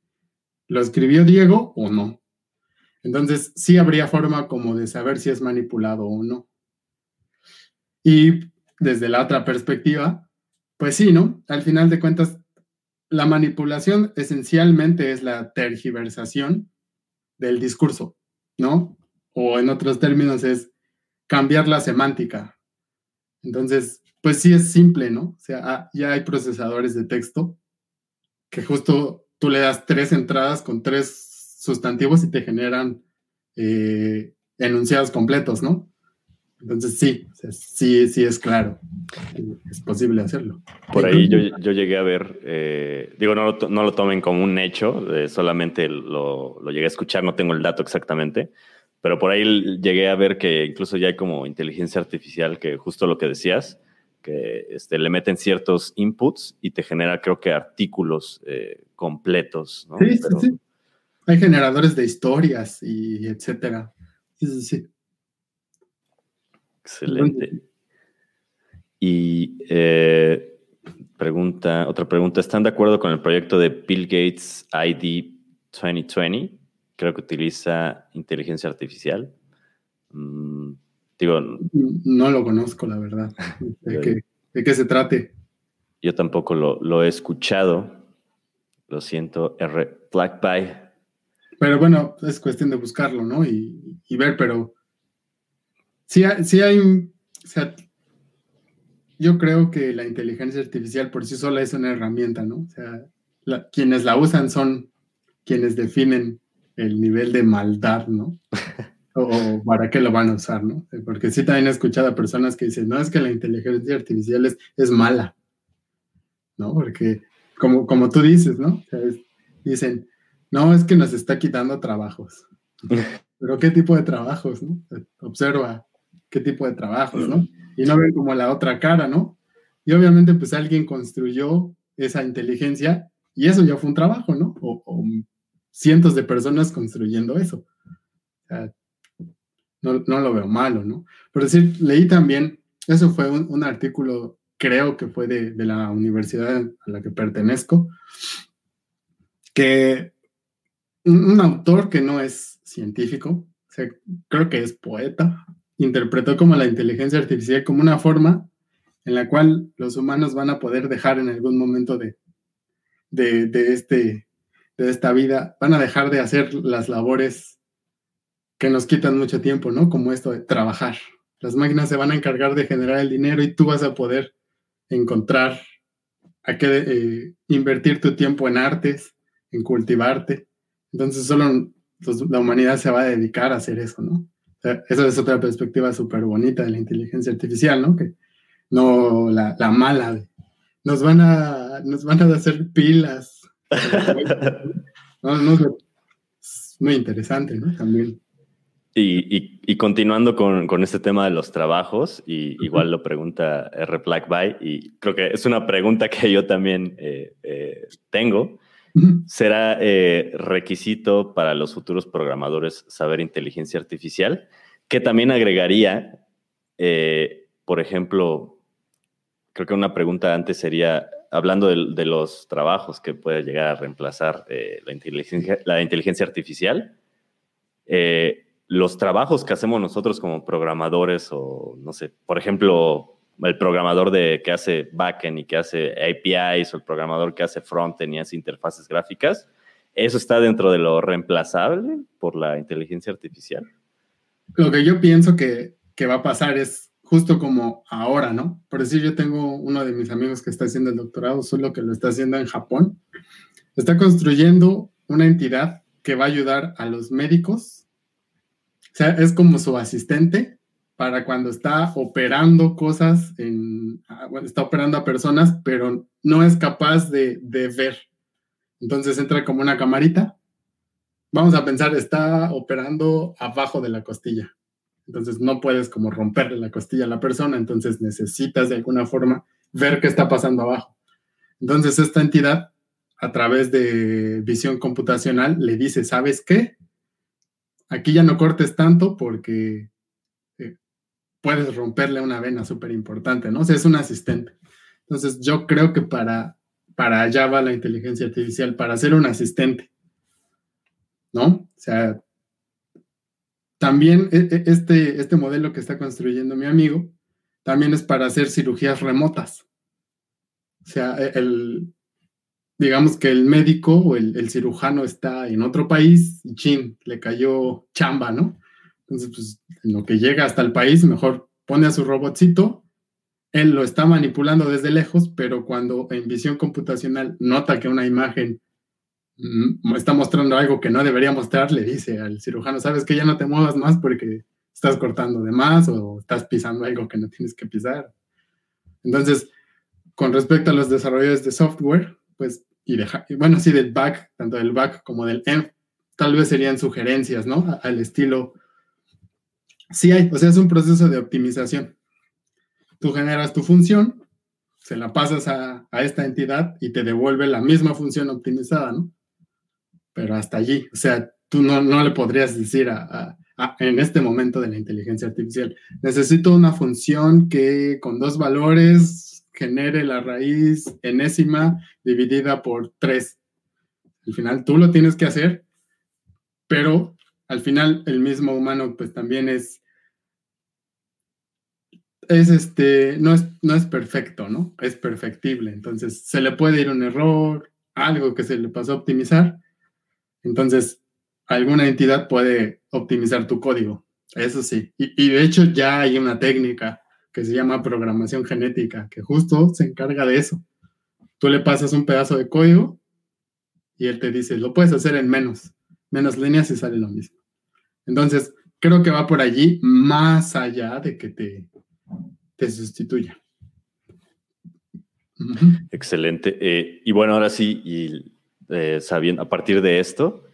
¿lo escribió Diego o no? Entonces sí habría forma como de saber si es manipulado o no. Y desde la otra perspectiva, pues sí, ¿no? Al final de cuentas, la manipulación esencialmente es la tergiversación del discurso, ¿no? O en otros términos es cambiar la semántica, entonces, pues sí es simple, ¿no? O sea, ah, ya hay procesadores de texto que justo tú le das tres entradas con tres sustantivos y te generan eh, enunciados completos, ¿no? Entonces sí, sí, sí es claro, es posible hacerlo. Por ahí yo, llegué a ver, eh, digo, no lo, no lo, tomen como un hecho, eh, solamente lo, lo, llegué a escuchar, no tengo el dato exactamente, pero por ahí llegué a ver que incluso ya hay como inteligencia artificial que justo lo que decías, que este, le meten ciertos inputs y te genera creo que artículos eh, completos. Sí, sí, sí. Hay generadores de historias y etcétera. Sí, sí, sí. Excelente. Y eh, pregunta, otra pregunta, ¿están de acuerdo con el proyecto de Bill Gates ID 2020? Creo que utiliza inteligencia artificial. Mm, digo, no lo conozco, la verdad. ¿De, qué, se trate? Yo tampoco lo, he escuchado. Lo siento, R. Black Pero bueno, es cuestión de buscarlo, ¿no? Y, ver, pero sí, sí hay, o sea, yo creo que la inteligencia artificial por sí sola es una herramienta, ¿no? O sea, quienes la usan son quienes definen el nivel de maldad, ¿no? o, para qué lo van a usar, ¿no? Porque sí también he escuchado a personas que dicen, no, es que la inteligencia artificial es, es mala, ¿no? Porque, como, como tú dices, ¿no? dicen, no, es que nos está quitando trabajos. Pero ¿qué tipo de trabajos, no? Observa qué tipo de trabajos, ¿no? Y no ven como la otra cara, ¿no? Y obviamente, pues alguien construyó esa inteligencia y eso ya fue un trabajo, ¿no? O, o cientos de personas construyendo eso. no, lo veo malo, ¿no? Por decir, leí también, eso fue un, artículo, creo que fue de, la universidad a la que pertenezco, que un, autor que no es científico, creo que es poeta, interpretó como la inteligencia artificial como una forma en la cual los humanos van a poder dejar en algún momento de, de, de este de esta vida van a dejar de hacer las labores que nos quitan mucho tiempo, ¿no? Como esto de trabajar. Las máquinas se van a encargar de generar el dinero y tú vas a poder encontrar a qué eh, invertir tu tiempo en artes, en cultivarte. Entonces solo la humanidad se va a dedicar a hacer eso, ¿no? esa es otra perspectiva súper bonita de la inteligencia artificial, ¿no? Que no la, la mala. Nos van, a, nos van a hacer pilas. es muy interesante, ¿no? También. Y, continuando con, este tema de los trabajos, y igual lo pregunta R. Blackby, y creo que es una pregunta que yo también eh, eh, tengo. ¿Será eh, requisito para los futuros programadores saber inteligencia artificial? Que también agregaría, por ejemplo, creo que una pregunta antes sería, hablando de, los trabajos que puede llegar a reemplazar la, inteligencia, la inteligencia artificial, los trabajos que hacemos nosotros como programadores o, no sé, por ejemplo, el programador de, que hace backend y que hace APIs o el programador que hace frontend y hace interfaces gráficas, ¿eso está dentro de lo reemplazable por la inteligencia artificial? Lo que yo pienso que, que va a pasar es justo como ahora, ¿no? Por decir, yo tengo uno de mis amigos que está haciendo el doctorado, solo que lo está haciendo en Japón. Está construyendo una entidad que va a ayudar a los médicos o sea, es como su asistente para cuando está operando cosas, en, ah, está operando a personas, pero no es capaz de, ver. Entonces entra como una camarita. Vamos a pensar, está operando abajo de la costilla. Entonces no puedes como romperle la costilla a la persona, entonces necesitas de alguna forma ver qué está pasando abajo. Entonces esta entidad, a través de visión computacional, le dice, ¿sabes qué? aquí ya no cortes tanto porque eh, puedes romperle una vena súper importante, ¿no? O sea, es un asistente. Entonces, yo creo que para, para allá va la inteligencia artificial, para ser un asistente, ¿no? O sea, también e, e, este, este modelo que está construyendo mi amigo, también es para hacer cirugías remotas. O sea, e, el, digamos que el médico o el, cirujano está en otro país y chin, le cayó chamba, ¿no? Entonces, pues lo que llega hasta el país, mejor pone a su robotcito, él lo está manipulando desde lejos, pero cuando en visión computacional nota que una imagen está mostrando algo que no debería mostrar, le dice al cirujano, sabes que ya no te muevas más porque estás cortando de más o estás pisando algo que no tienes que pisar. Entonces, con respecto a los desarrolladores de software, pues y dejar, bueno, sí, del back, tanto del back como del env, tal vez serían sugerencias, ¿no? Al estilo, sí hay, o sea, es un proceso de optimización. Tú generas tu función, se la pasas a, esta entidad y te devuelve la misma función optimizada, ¿no? Pero hasta allí, o sea, tú no, no le podrías decir a, en este momento de la inteligencia artificial, necesito una función que con dos valores genere la raíz enésima dividida por 3. Al final tú lo tienes que hacer, pero al final el mismo humano pues también es, es este, no es, no es perfecto, ¿no? Es perfectible. Entonces se le puede ir un error, algo que se le pasó a optimizar. Entonces alguna entidad puede optimizar tu código. Eso sí. Y, de hecho ya hay una técnica que se llama programación genética, que justo se encarga de eso. Tú le pasas un pedazo de código y él te dice, lo puedes hacer en menos, menos líneas y sale lo mismo. Entonces, creo que va por allí más allá de que te, te sustituya. Excelente. Eh, y bueno, ahora sí, y eh, sabiendo, a partir de esto,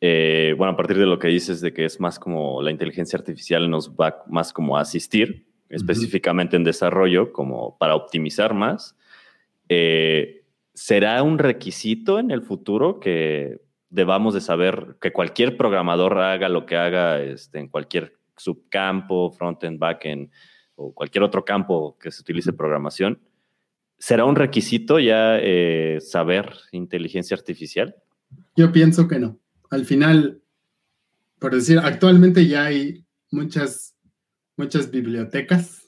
eh, bueno, a partir de lo que dices de que es más como la inteligencia artificial nos va más como a asistir, específicamente en desarrollo, como para optimizar más. Eh, ¿Será un requisito en el futuro que debamos de saber que cualquier programador haga lo que haga este, en cualquier subcampo, frontend, backend o cualquier otro campo que se utilice programación? ¿Será un requisito ya eh, saber inteligencia artificial? Yo pienso que no. Al final, por decir, actualmente ya hay muchas muchas bibliotecas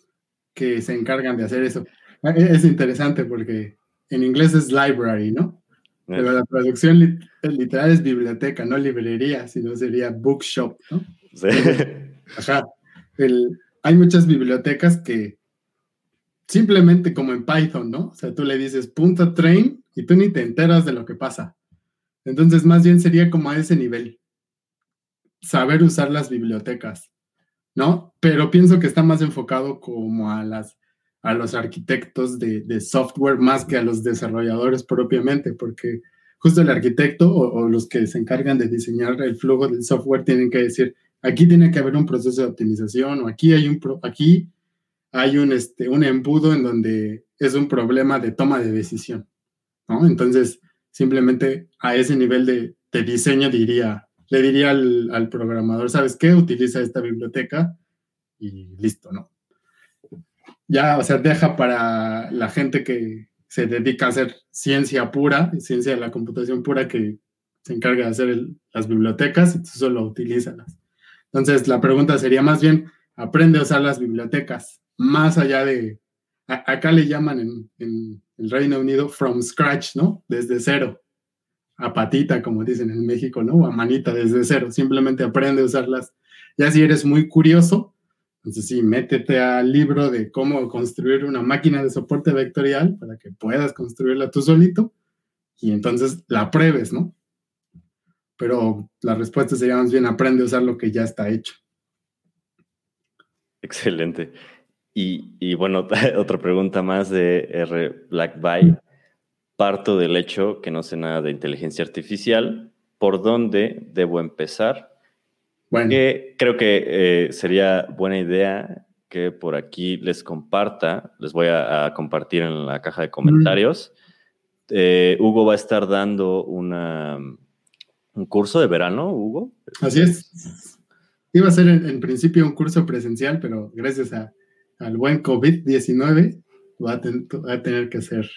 que se encargan de hacer eso. Ah, e-, es interesante porque en inglés es library, ¿no? Pero la traducción literal es biblioteca, no librería, sino sería bookshop, ¿no? Sí. Ajá. hay muchas bibliotecas que simplemente como en Python, ¿no? O sea, tú le dices punto train y tú ni te enteras de lo que pasa. Entonces, más bien sería como a ese nivel. Saber usar las bibliotecas, ¿no? Pero pienso que está más enfocado como a las a los arquitectos de, software más que a los desarrolladores propiamente, porque justo el arquitecto o, los que se encargan de diseñar el flujo del software tienen que decir, aquí tiene que haber un proceso de optimización o aquí hay un, aquí hay un, este, un embudo en donde es un problema de toma de decisión, ¿no? Entonces, simplemente a ese nivel de, diseño diría, le diría al, al, programador, ¿sabes qué? Utiliza esta biblioteca y listo, ¿no? Ya, o sea, deja para la gente que se dedica a hacer ciencia pura, ciencia de la computación pura, que se encarga de hacer las bibliotecas y tú solo utilízalas. Entonces, la pregunta sería más bien, aprende a usar las bibliotecas más allá de, acá le llaman en, el Reino Unido from scratch, ¿no? Desde cero, a patita, como dicen en México, ¿no? O a manita desde cero, simplemente aprende a usarlas. Ya si eres muy curioso, entonces sí, métete al libro de cómo construir una máquina de soporte vectorial para que puedas construirla tú solito y entonces la pruebes, ¿no? Pero la respuesta sería más bien aprende a usar lo que ya está hecho. Excelente. Y, bueno, otra pregunta más de R. Blackby. Parto del hecho que no sé nada de inteligencia artificial. ¿Por dónde debo empezar? Bueno. creo que eh, sería buena idea que por aquí les comparta. Les voy a, compartir en la caja de comentarios. Eh, Hugo va a estar dando una, un curso de verano, Hugo. Así es. Iba a ser en principio un curso presencial, pero gracias a al buen COVID-19, va, a tener que ser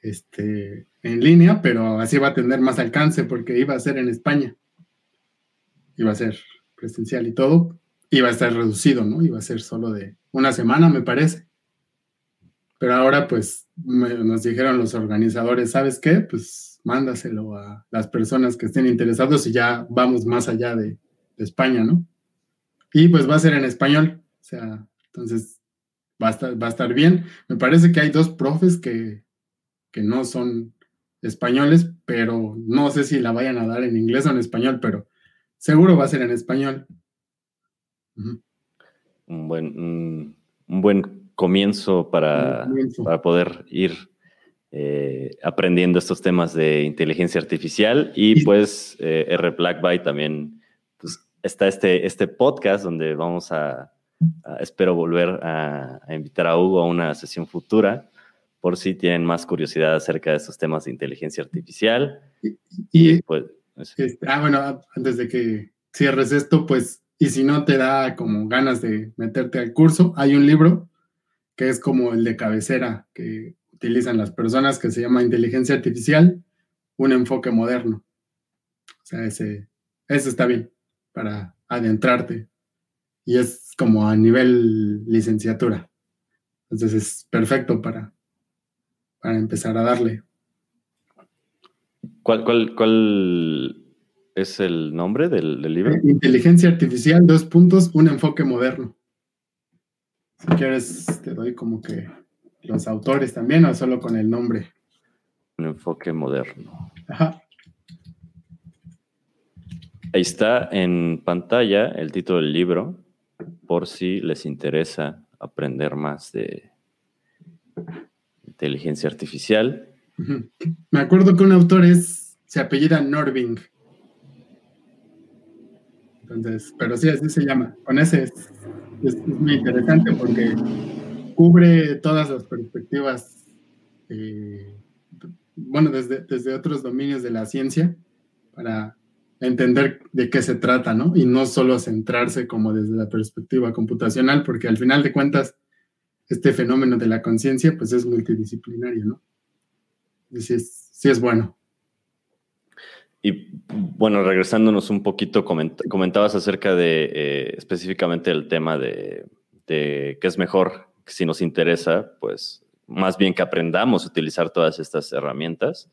este, en línea, pero así va a tener más alcance porque iba a ser en España. Iba a ser presencial y todo. Iba a estar reducido, ¿no? Iba a ser solo de una semana, me parece. Pero ahora, pues, nos dijeron los organizadores, ¿sabes qué? Pues mándaselo a las personas que estén interesados y ya vamos más allá de, de España, ¿no? Y pues va a ser en español. O sea, entonces, va a estar, va a estar bien. Me parece que hay dos profes que, no son españoles, pero no sé si la vayan a dar en inglés o en español, pero seguro va a ser en español. un, buen, un, buen comienzo para, para poder ir eh, aprendiendo estos temas de inteligencia artificial y, pues eh, R Blackby también pues, está este, este podcast donde vamos a Ah, espero volver a, invitar a Hugo a una sesión futura por si tienen más curiosidad acerca de estos temas de inteligencia artificial. Y, pues, este, ah, bueno, antes de que cierres esto, pues, y si no te da como ganas de meterte al curso, hay un libro que es como el de cabecera que utilizan las personas que se llama Inteligencia Artificial, un enfoque moderno. O sea, ese, ese está bien para adentrarte y es como a nivel licenciatura. Entonces es perfecto para, para empezar a darle. ¿Cuál, cuál, cuál es el nombre del, libro? Inteligencia artificial, dos puntos, un enfoque moderno. Si quieres, te doy como que los autores también o solo con el nombre. Un enfoque moderno. Ajá. Ahí está en pantalla el título del libro por si les interesa aprender más de inteligencia artificial. Me acuerdo que un autor es, se apellida Norving. Entonces, pero sí, así se llama. Con ese es, muy interesante porque cubre todas las perspectivas, eh, bueno, desde, desde otros dominios de la ciencia para entender de qué se trata, ¿no? Y no solo centrarse como desde la perspectiva computacional, porque al final de cuentas, este fenómeno de la conciencia, pues es multidisciplinario, ¿no? Y sí es, bueno. Y bueno, regresándonos un poquito, comentabas acerca de eh, específicamente el tema de, de qué es mejor, si nos interesa, pues más bien que aprendamos a utilizar todas estas herramientas.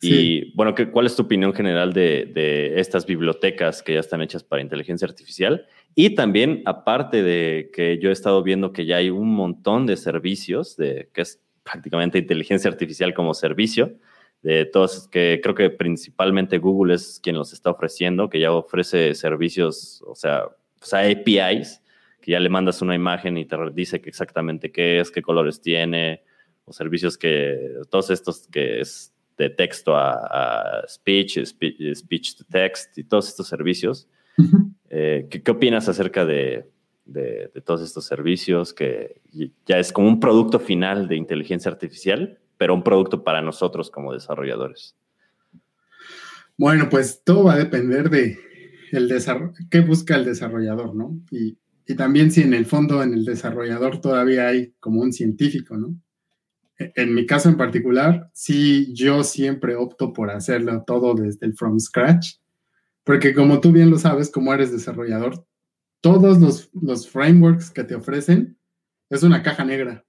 Y bueno, ¿qué, ¿cuál es tu opinión general de, de, estas bibliotecas que ya están hechas para inteligencia artificial? Y también, aparte de que yo he estado viendo que ya hay un montón de servicios, de, que es prácticamente inteligencia artificial como servicio, de todos, que creo que principalmente Google es quien los está ofreciendo, que ya ofrece servicios, o sea, o sea APIs, que ya le mandas una imagen y te dice que exactamente qué es, qué colores tiene, o servicios que, todos estos que es de texto a, speech, speech, to text y todos estos servicios. Eh, ¿qué, opinas acerca de, de, todos estos servicios que ya es como un producto final de inteligencia artificial, pero un producto para nosotros como desarrolladores? Bueno, pues todo va a depender de el qué busca el desarrollador, ¿no? Y, y también si en el fondo en el desarrollador todavía hay como un científico, ¿no? En mi caso en particular, sí, yo siempre opto por hacerlo todo desde el from scratch, porque como tú bien lo sabes, como eres desarrollador, todos los, los frameworks que te ofrecen es una caja negra.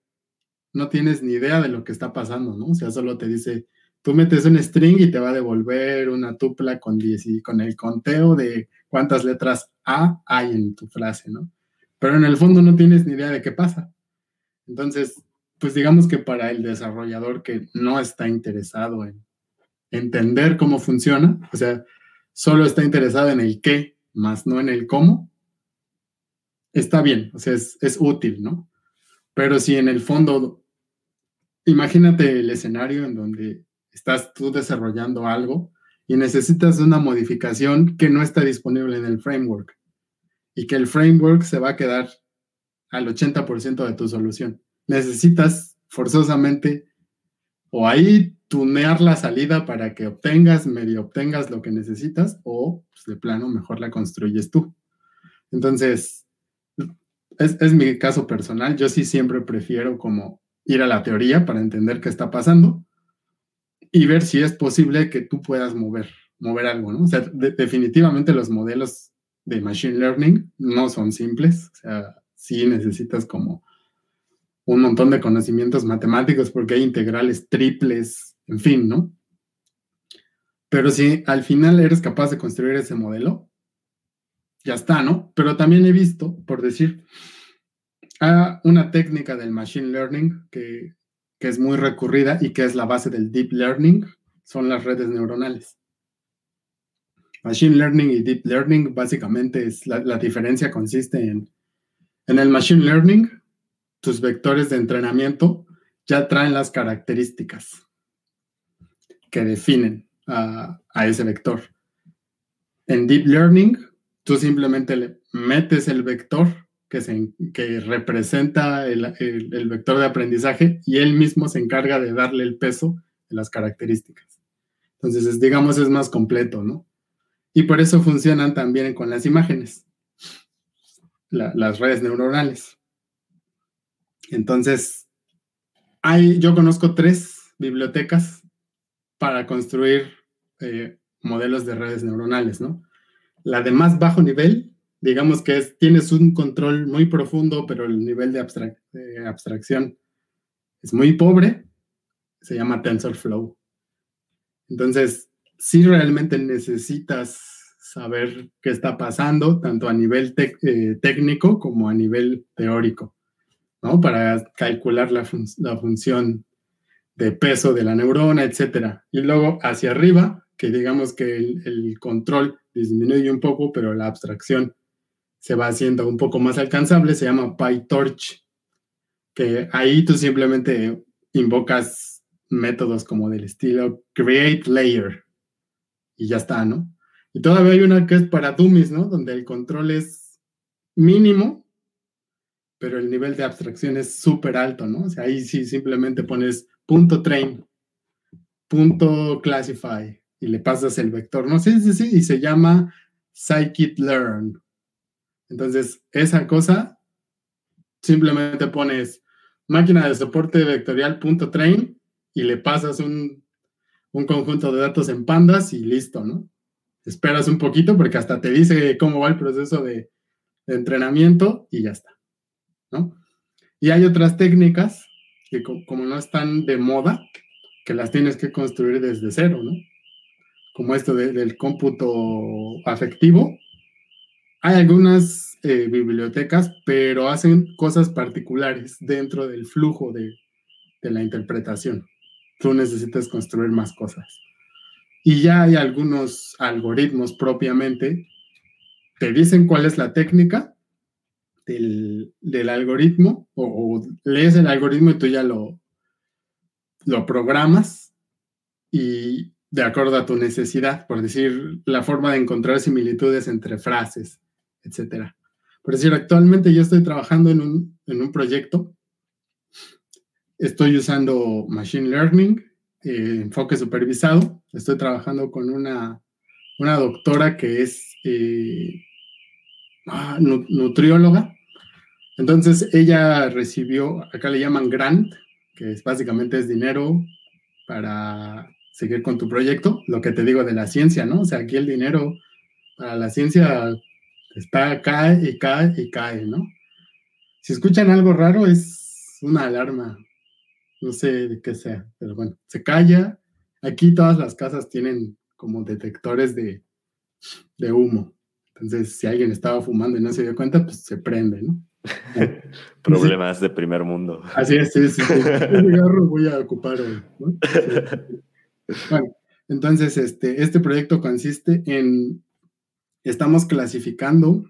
No tienes ni idea de lo que está pasando, ¿no? O sea, solo te dice, tú metes un string y te va a devolver una tupla con, con el conteo de cuántas letras A hay en tu frase, ¿no? Pero en el fondo no tienes ni idea de qué pasa. Entonces, pues digamos que para el desarrollador que no está interesado en entender cómo funciona, o sea, solo está interesado en el qué, más no en el cómo, está bien, o sea, es, es útil, ¿no? Pero si en el fondo, imagínate el escenario en donde estás tú desarrollando algo y necesitas una modificación que no está disponible en el framework y que el framework se va a quedar al 80% de tu solución necesitas forzosamente o ahí tunear la salida para que obtengas, medio obtengas lo que necesitas, o pues, de plano mejor la construyes tú. Entonces, es, es, mi caso personal. Yo sí siempre prefiero como ir a la teoría para entender qué está pasando y ver si es posible que tú puedas mover, mover algo, ¿no? O sea, definitivamente los modelos de Machine Learning no son simples, o sea, sí necesitas como un montón de conocimientos matemáticos porque hay integrales triples, en fin, ¿no? Pero si al final eres capaz de construir ese modelo, ya está, ¿no? Pero también he visto, por decir, una técnica del machine learning que, que es muy recurrida y que es la base del deep learning, son las redes neuronales. Machine learning y deep learning, básicamente, es la, la diferencia consiste en, en el machine learning, tus vectores de entrenamiento ya traen las características que definen a, ese vector. En Deep Learning, tú simplemente le metes el vector que, se, que representa el, el, vector de aprendizaje y él mismo se encarga de darle el peso de las características. Entonces, digamos, es más completo, ¿no? Y por eso funcionan también con las imágenes, las redes neuronales. Entonces, hay, yo conozco tres bibliotecas para construir eh, modelos de redes neuronales, ¿no? La de más bajo nivel, digamos que es, tienes un control muy profundo, pero el nivel de, abstracción es muy pobre, se llama TensorFlow. Entonces, si realmente necesitas saber qué está pasando, tanto a nivel eh, técnico como a nivel teórico. ¿No? Para calcular la, función de peso de la neurona, etcétera. Y luego hacia arriba, que digamos que el, control disminuye un poco, pero la abstracción se va haciendo un poco más alcanzable, se llama PyTorch, que ahí tú simplemente invocas métodos como del estilo create layer y ya está, ¿no? Y todavía hay una que es para dummies, ¿no? Donde el control es mínimo pero el nivel de abstracción es súper alto, ¿no? O sea, ahí sí simplemente pones punto train, punto classify y le pasas el vector, ¿no? Sí, sí, sí, y se llama scikit-learn. Entonces, esa cosa, simplemente pones máquina de soporte vectorial punto train y le pasas un, conjunto de datos en pandas y listo, ¿no? Esperas un poquito porque hasta te dice cómo va el proceso de entrenamiento y ya está. Y hay otras técnicas que como no están de moda, que las tienes que construir desde cero, ¿no? Como esto del cómputo afectivo. Hay algunas eh, bibliotecas, pero hacen cosas particulares dentro del flujo de, de la interpretación. Tú necesitas construir más cosas. Y ya hay algunos algoritmos propiamente, te dicen cuál es la técnica del, algoritmo, o, lees el algoritmo y tú ya lo, lo programas y de acuerdo a tu necesidad, por decir, la forma de encontrar similitudes entre frases, etc. Por decir, actualmente yo estoy trabajando en un, en un proyecto, estoy usando Machine Learning eh, enfoque supervisado. Estoy trabajando con una, una doctora que es eh, ah, nutrióloga. Entonces ella recibió, acá le llaman grant, que es básicamente es dinero para seguir con tu proyecto, lo que te digo de la ciencia, ¿no? O sea, aquí el dinero para la ciencia está, cae y cae y cae, ¿no? Si escuchan algo raro es una alarma, no sé de qué sea, pero bueno, se calla. Aquí todas las casas tienen como detectores de, humo. Entonces, si alguien estaba fumando y no se dio cuenta, pues se prende, ¿no? Problemas de primer mundo. Así es, sí, sí. voy a ocupar hoy, ¿no? Bueno, entonces, este, este proyecto consiste en, estamos clasificando,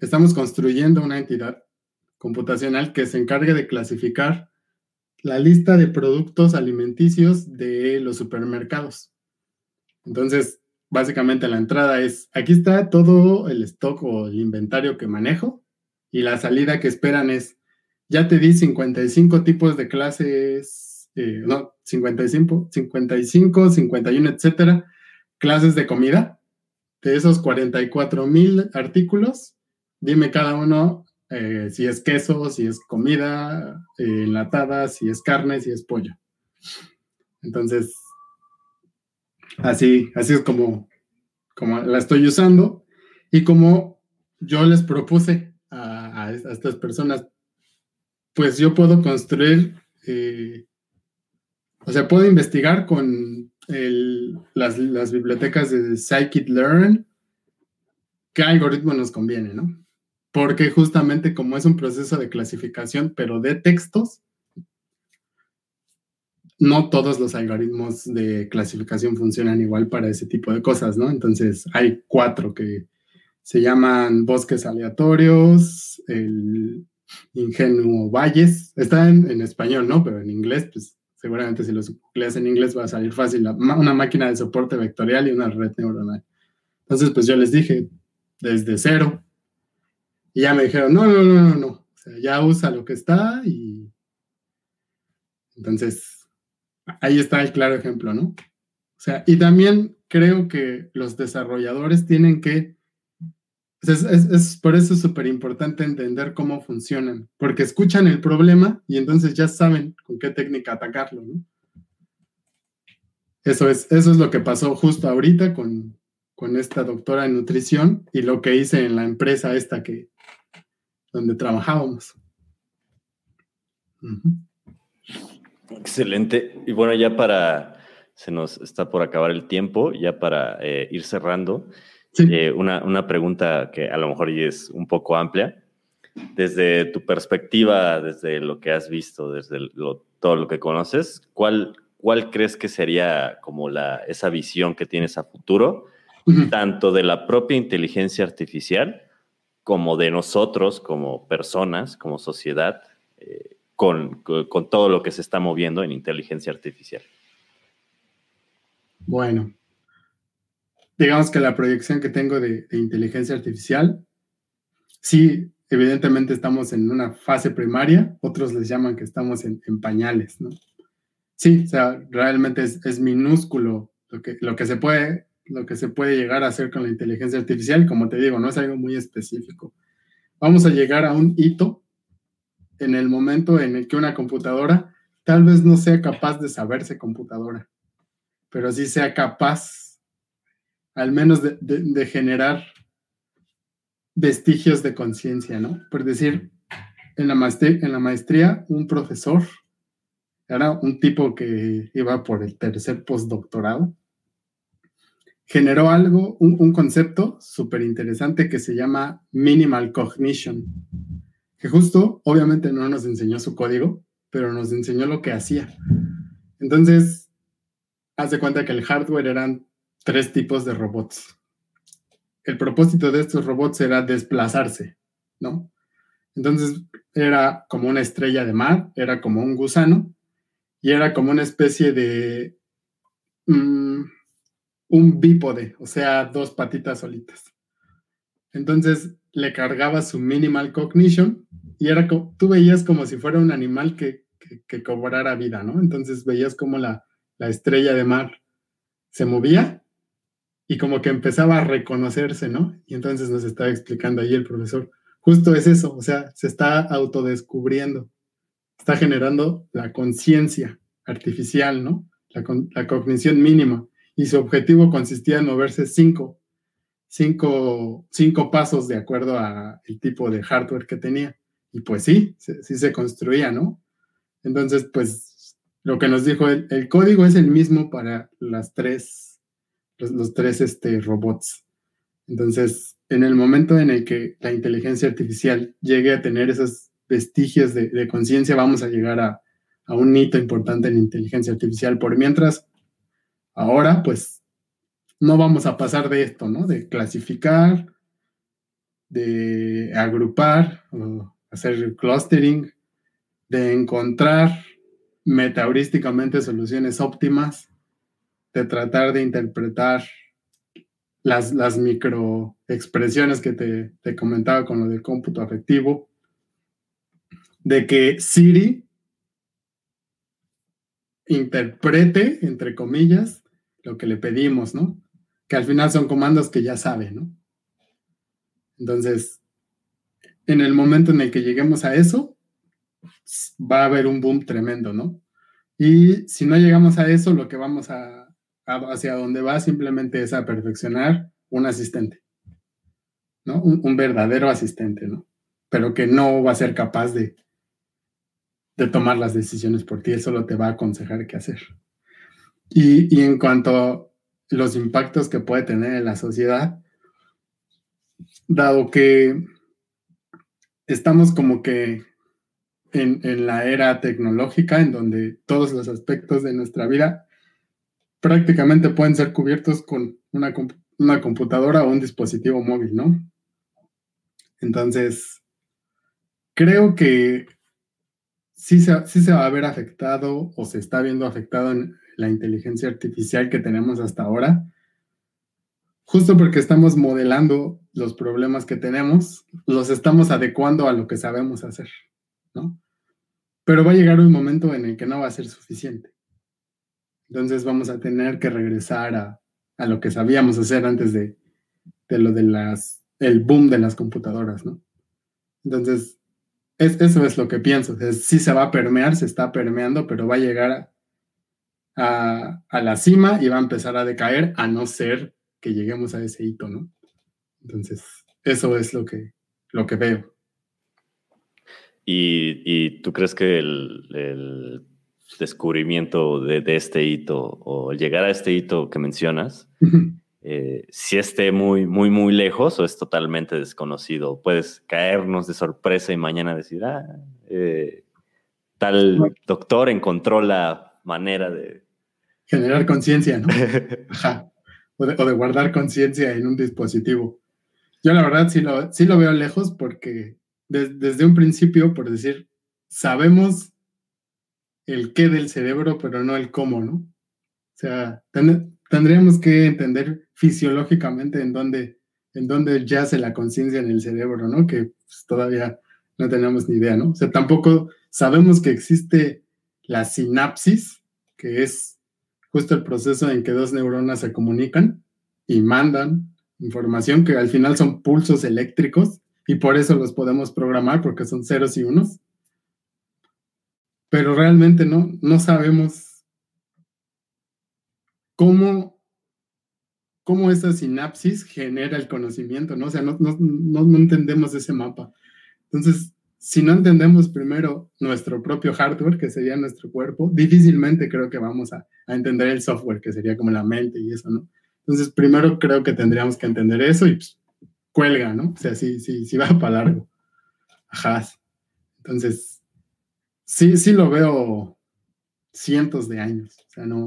estamos construyendo una entidad computacional que se encargue de clasificar la lista de productos alimenticios de los supermercados. Entonces, básicamente la entrada es, aquí está todo el stock o el inventario que manejo y la salida que esperan es, ya te di 55 tipos de clases, eh, no, 55, 55, 51, etcétera, clases de comida. De esos 44 mil artículos, dime cada uno eh, si es queso, si es comida eh, enlatada, si es carne, si es pollo. Entonces, así, así es como, como la estoy usando y como yo les propuse a, estas personas, pues yo puedo construir, eh, o sea, puedo investigar con las, las bibliotecas de Scikit-Learn qué algoritmo nos conviene, ¿no? porque justamente como es un proceso de clasificación, pero de textos, no todos los algoritmos de clasificación funcionan igual para ese tipo de cosas, ¿no? Entonces hay cuatro que se llaman bosques aleatorios, el ingenuo valles, está en, español, ¿no? Pero en inglés, pues seguramente si los lees en inglés va a salir fácil, una máquina de soporte vectorial y una red neuronal. Entonces, pues yo les dije, desde cero, y ya me dijeron, no, no, no, no, no. O sea, ya usa lo que está y entonces ahí está el claro ejemplo, ¿no? O sea, y también creo que los desarrolladores tienen que, es, es por eso es súper importante entender cómo funcionan, porque escuchan el problema y entonces ya saben con qué técnica atacarlo, ¿no? Eso es, eso es lo que pasó justo ahorita con, con esta doctora en nutrición y lo que hice en la empresa esta que, donde trabajábamos. Excelente. Y bueno, ya para, se nos está por acabar el tiempo, ya para eh, ir cerrando, eh, una, pregunta que a lo mejor es un poco amplia. Desde tu perspectiva, desde lo que has visto, desde todo lo que conoces, ¿cuál, ¿cuál crees que sería como la, esa visión que tienes a futuro, tanto de la propia inteligencia artificial como de nosotros, como personas, como sociedad, eh, con, todo lo que se está moviendo en inteligencia artificial? Bueno, digamos que la proyección que tengo de, inteligencia artificial, sí, evidentemente estamos en una fase primaria, otros les llaman que estamos en, pañales, ¿no? Sí, o sea, realmente es, es minúsculo lo que, lo que se puede lo que se puede llegar a hacer con la inteligencia artificial. Como te digo, no es algo muy específico. Vamos a llegar a un hito en el momento en el que una computadora tal vez no sea capaz de saberse computadora, pero sí sea capaz al menos de, generar vestigios de conciencia, ¿no? Por decir, en la, maestría, en la maestría, un profesor era un tipo que iba por el tercer postdoctorado, generó algo, un, concepto súper interesante que se llama minimal cognition, que justo, obviamente no nos enseñó su código, pero nos enseñó lo que hacía. Entonces, haz de cuenta que el hardware eran tres tipos de robots. El propósito de estos robots era desplazarse, ¿no? Entonces era como una estrella de mar, era como un gusano y era como una especie de mm, un bípode, o sea, dos patitas solitas. Entonces le cargaba su minimal cognition y era tú veías como si fuera un animal que, que, cobrara vida, ¿no? Entonces veías como la, la estrella de mar se movía y como que empezaba a reconocerse, ¿no? Y entonces nos estaba explicando ahí el profesor, justo es eso, o sea, se está autodescubriendo, está generando la conciencia artificial, ¿no? La, la, cognición mínima. Y su objetivo consistía en moverse cinco, cinco, cinco pasos de acuerdo al tipo de hardware que tenía. Y pues sí, sí se construía, ¿no? Entonces, pues lo que nos dijo, el, el código es el mismo para las tres, los, tres este, robots. Entonces, en el momento en el que la inteligencia artificial llegue a tener esos vestigios de, conciencia, vamos a llegar a, un hito importante en inteligencia artificial. Por mientras, ahora, pues, no vamos a pasar de esto, ¿no? De clasificar, de agrupar, hacer clustering, de encontrar metaheurísticamente soluciones óptimas, de tratar de interpretar las, las microexpresiones que te, te comentaba con lo del cómputo afectivo, de que Siri interprete, entre comillas, lo que le pedimos, ¿no? Que al final son comandos que ya sabe, ¿no? Entonces, en el momento en el que lleguemos a eso, va a haber un boom tremendo, ¿no? Y si no llegamos a eso, lo que vamos a hacia donde va simplemente es a perfeccionar un asistente, ¿no? Un, verdadero asistente, ¿no? Pero que no va a ser capaz de, de tomar las decisiones por ti, eso solo te va a aconsejar qué hacer. Y, y en cuanto a los impactos que puede tener en la sociedad, dado que estamos como que en, en, la era tecnológica, en donde todos los aspectos de nuestra vida prácticamente pueden ser cubiertos con una, una computadora o un dispositivo móvil, ¿no? Entonces, creo que sí se, sí se va a ver afectado o se está viendo afectado en la inteligencia artificial que tenemos hasta ahora, justo porque estamos modelando los problemas que tenemos, los estamos adecuando a lo que sabemos hacer, ¿no? Pero va a llegar un momento en el que no va a ser suficiente. Entonces vamos a tener que regresar a, lo que sabíamos hacer antes de, lo de las, el boom de las computadoras, ¿no? Entonces, eso es lo que pienso. sí se va a permear, se está permeando, pero va a llegar a, la cima y va a empezar a decaer, a no ser que lleguemos a ese hito, ¿no? Entonces, eso es lo que, lo que veo. ¿Y, tú crees que el descubrimiento de, este hito o llegar a este hito que mencionas, eh, si esté muy, muy, muy lejos o es totalmente desconocido, puedes caernos de sorpresa y mañana decir, ah, eh, tal doctor encontró la manera de... Generar conciencia, ¿no? O de, guardar conciencia en un dispositivo. Yo la verdad sí lo, sí lo veo lejos porque desde un principio, por decir, sabemos el qué del cerebro, pero no el cómo, ¿no? O sea, tendríamos que entender fisiológicamente en dónde, en dónde yace la conciencia en el cerebro, ¿no? Que pues, todavía no tenemos ni idea, ¿no? O sea, tampoco sabemos que existe la sinapsis, que es justo el proceso en que dos neuronas se comunican y mandan información que al final son pulsos eléctricos y por eso los podemos programar porque son ceros y unos pero realmente no, no sabemos cómo, cómo esa sinapsis genera el conocimiento, ¿no? O sea, no, no, no, entendemos ese mapa. Entonces, si no entendemos primero nuestro propio hardware, que sería nuestro cuerpo, difícilmente creo que vamos a, entender el software, que sería como la mente y eso, ¿no? Entonces, primero creo que tendríamos que entender eso y pues, cuelga, ¿no? O sea, sí, sí, sí va para largo. Ajá. Entonces, sí, sí lo veo cientos de años. O sea, no,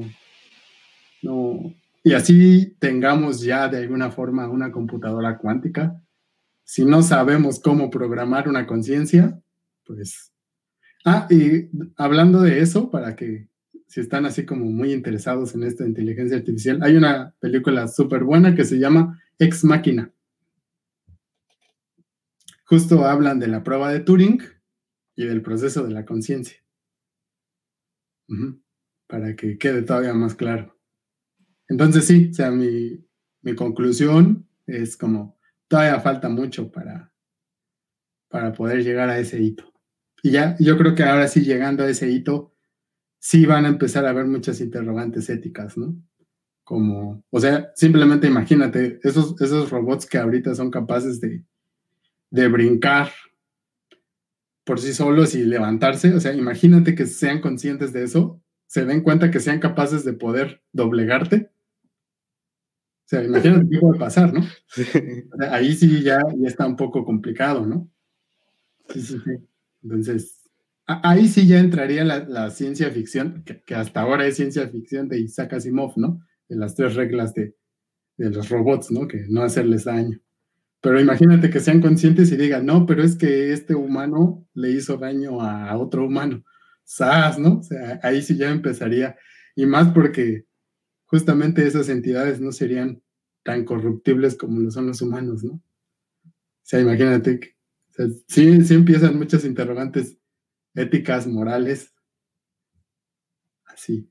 no. Y así tengamos ya de alguna forma una computadora cuántica, si no sabemos cómo programar una conciencia, pues... Ah, y hablando de eso, para que si están así como muy interesados en esta inteligencia artificial, hay una película súper buena que se llama Ex Máquina. Justo hablan de la prueba de Turing y del proceso de la conciencia. Para que quede todavía más claro. Entonces sí, o sea, mi, mi conclusión es como todavía falta mucho para, para poder llegar a ese hito. Y ya, yo creo que ahora sí, llegando a ese hito, sí van a empezar a haber muchas interrogantes éticas, ¿no? Como, o sea, simplemente imagínate, esos, esos robots que ahorita son capaces de, de brincar por sí solos y levantarse, o sea, imagínate que sean conscientes de eso, se den cuenta que sean capaces de poder doblegarte o sea, imagínate qué puede pasar, ¿no? ahí sí ya, ya, está un poco complicado, ¿no? Sí, sí, sí. Entonces, ahí sí ya entraría la, ciencia ficción, que, hasta ahora es ciencia ficción de Isaac Asimov, ¿no? De las tres reglas de, de los robots, ¿no? Que no hacerles daño. Pero imagínate que sean conscientes y digan, no, pero es que este humano le hizo daño a otro humano. ¡Sas! ¿no? O sea, ahí sí ya empezaría. Y más porque justamente esas entidades no serían tan corruptibles como lo son los humanos, ¿no? O sea, imagínate, sí, sí empiezan muchas interrogantes éticas, morales, así.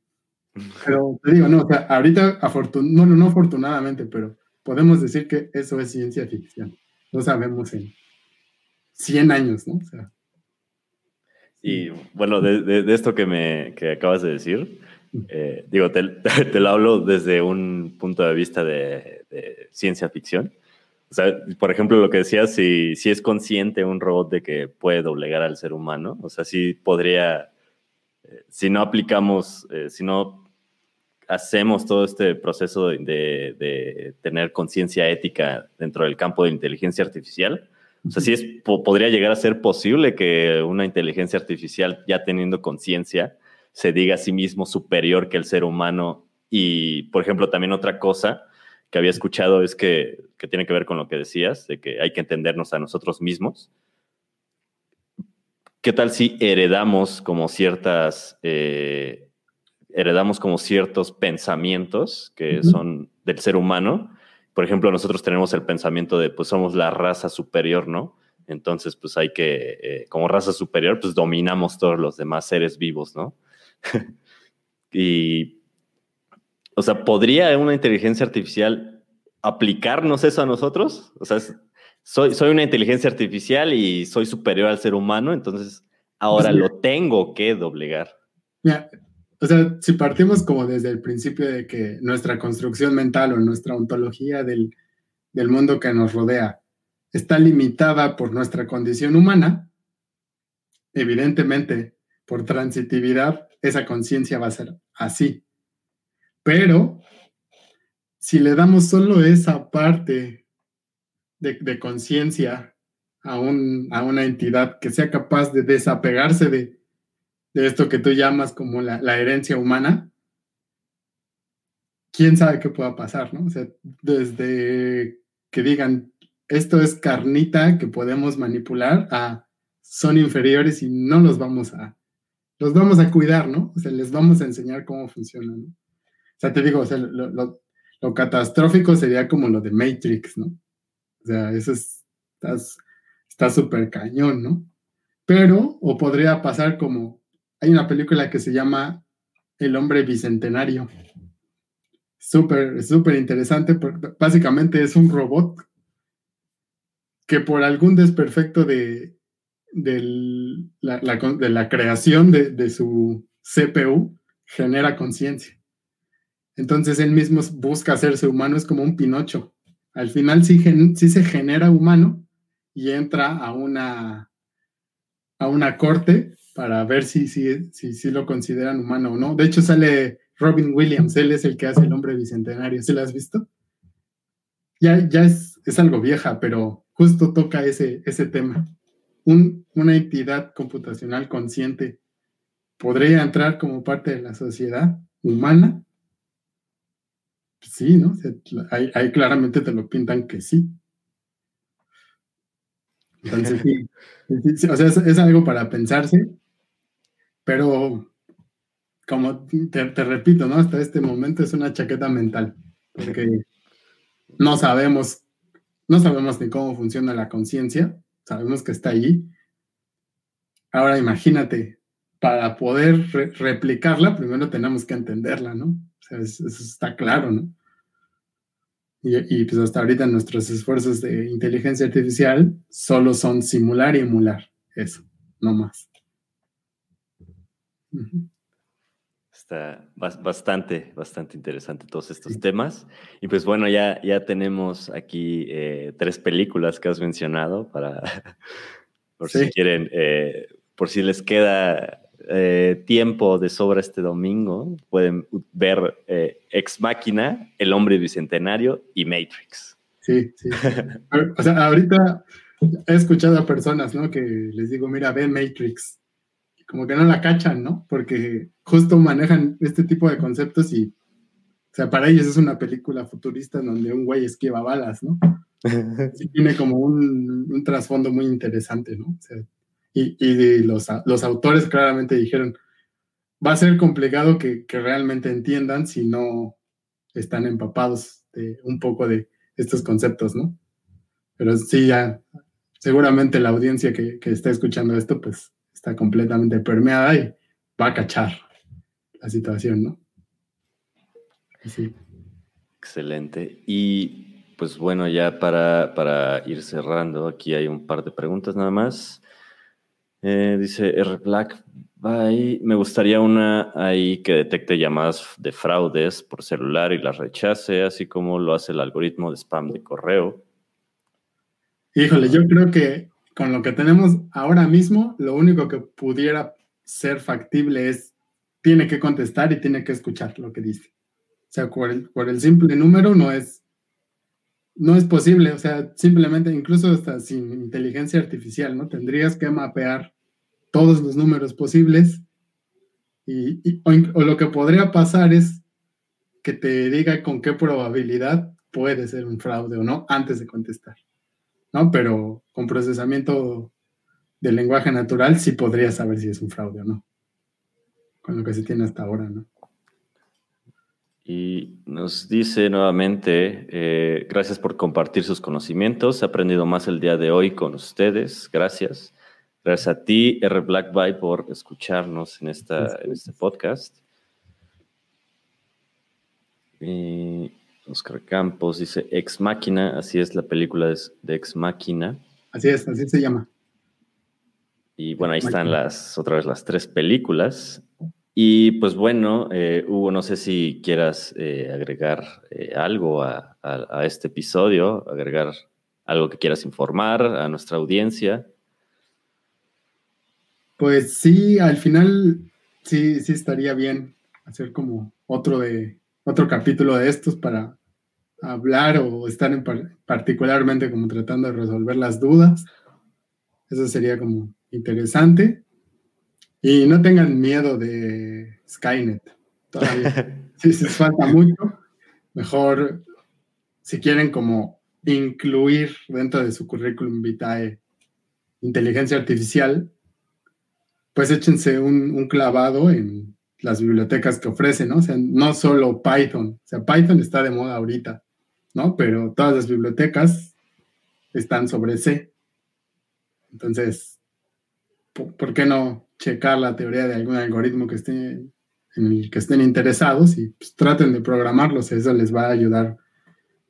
Pero te digo, no, o sea, ahorita, no, no afortunadamente, pero podemos decir que eso es ciencia ficción. No sabemos en 100 años, ¿no? Y bueno, de, esto que me que acabas de decir, eh, digo, te, te, lo hablo desde un punto de vista de, ciencia ficción. O sea, por ejemplo, lo que decías, si, si es consciente un robot de que puede doblegar al ser humano, o sea, si podría, eh, si no aplicamos, eh, si no hacemos todo este proceso de, de tener conciencia ética dentro del campo de inteligencia artificial, o sea, si es, podría llegar a ser posible que una inteligencia artificial, ya teniendo conciencia, se diga a sí mismo superior que el ser humano. Y, por ejemplo, también otra cosa que había escuchado es que, que tiene que ver con lo que decías, de que hay que entendernos a nosotros mismos. ¿Qué tal si heredamos como ciertas, eh, heredamos como ciertos pensamientos que son del ser humano? Por ejemplo, nosotros tenemos el pensamiento de, pues somos la raza superior, ¿no? Entonces, pues hay que, eh, como raza superior, pues dominamos todos los demás seres vivos, ¿no? y, o sea, ¿podría una inteligencia artificial aplicarnos eso a nosotros? O sea, soy, soy una inteligencia artificial y soy superior al ser humano, entonces ahora lo tengo que doblegar. Mira, o sea, si partimos como desde el principio de que nuestra construcción mental o nuestra ontología del, del mundo que nos rodea está limitada por nuestra condición humana, evidentemente, por transitividad, esa conciencia va a ser así. Pero si le damos solo esa parte de, conciencia a, un, a una entidad que sea capaz de desapegarse de, de esto que tú llamas como la, la, herencia humana, quién sabe qué pueda pasar, ¿no? O sea, desde que digan, esto es carnita que podemos manipular, a son inferiores y no los vamos a, los vamos a cuidar, ¿no? O sea, les vamos a enseñar cómo funcionan, ¿no? O sea, te digo, o sea, lo, catastrófico sería como lo de Matrix, ¿no? O sea, eso es, está súper cañón, ¿no? Pero, o podría pasar como, hay una película que se llama El hombre bicentenario. Súper, súper interesante, porque básicamente es un robot que por algún desperfecto de, la, de la creación de, su CPU genera conciencia. Entonces él mismo busca hacerse humano, es como un Pinocho. Al final sí, sí se genera humano y entra a una, a una corte para ver si, si, si, si, lo consideran humano o no. De hecho, sale Robin Williams, él es el que hace el hombre bicentenario. ¿Se lo has visto? Ya, ya es, es algo vieja, pero justo toca ese, ese tema. Un, una entidad computacional consciente podría entrar como parte de la sociedad humana. Sí, ¿no? Ahí, ahí claramente te lo pintan que sí. Entonces, sí, o sea, es, algo para pensarse, pero como te, repito, ¿no? Hasta este momento es una chaqueta mental, porque no sabemos, no sabemos ni cómo funciona la conciencia, sabemos que está allí. Ahora imagínate, para poder replicarla, primero tenemos que entenderla, ¿no? O sea, eso está claro, ¿no? Y, pues hasta ahorita nuestros esfuerzos de inteligencia artificial solo son simular y emular. Eso, no más. Está bastante, bastante interesante todos estos temas. Y pues bueno, ya, ya tenemos aquí eh, tres películas que has mencionado para, por si quieren, eh, por si les queda eh, tiempo de sobra este domingo, pueden ver Ex Máquina, El Hombre Bicentenario y Matrix. Sí, sí. o sea, ahorita he escuchado a personas, ¿no? Que les digo, mira, ve Matrix. Como que no la cachan, ¿no? Porque justo manejan este tipo de conceptos y, o sea, para ellos es una película futurista donde un güey esquiva balas, ¿no? tiene como un, un trasfondo muy interesante, ¿no? O sea, y, los, los, autores claramente dijeron, va a ser complicado que, que, realmente entiendan si no están empapados de un poco de estos conceptos, ¿no? Pero sí, ya seguramente la audiencia que, que está escuchando esto, pues está completamente permeada y va a cachar la situación, ¿no? Sí. Excelente. Y pues bueno, ya para, para ir cerrando, aquí hay un par de preguntas nada más. Eh, dice R. Black, bye. me gustaría una ahí que detecte llamadas de fraudes por celular y las rechace, así como lo hace el algoritmo de spam de correo. Híjole, yo creo que con lo que tenemos ahora mismo, lo único que pudiera ser factible es, tiene que contestar y tiene que escuchar lo que dice. O sea, por el, simple número no es, no es posible, o sea, simplemente, incluso hasta sin inteligencia artificial, ¿no? Tendrías que mapear todos los números posibles. Y, o, lo que podría pasar es que te diga con qué probabilidad puede ser un fraude o no antes de contestar. ¿No? Pero con procesamiento del lenguaje natural sí podría saber si es un fraude o no. Con lo que se tiene hasta ahora, ¿no? Y nos dice nuevamente, eh, gracias por compartir sus conocimientos. He aprendido más el día de hoy con ustedes. Gracias. Gracias a ti, R. Black por escucharnos en, esta, en este podcast. Oscar Campos dice Ex Máquina, así es la película de, Ex Máquina. Así es, así se llama. Y bueno, ahí están las, otra vez las tres películas. Y pues bueno, eh, Hugo, no sé si quieras eh, agregar eh, algo a, este episodio, agregar algo que quieras informar a nuestra audiencia. Pues sí, al final sí, sí estaría bien hacer como otro de otro capítulo de estos para hablar o estar en particularmente como tratando de resolver las dudas. Eso sería como interesante. Y no tengan miedo de Skynet. Todavía. si les falta mucho, mejor si quieren como incluir dentro de su currículum vitae inteligencia artificial, pues échense un, clavado en las bibliotecas que ofrecen, ¿no? O no solo Python, o sea, Python está de moda ahorita, ¿no? Pero todas las bibliotecas están sobre C. Entonces, ¿por, qué no checar la teoría de algún algoritmo que esté en el que estén interesados y pues, traten de programarlos? Eso les va a ayudar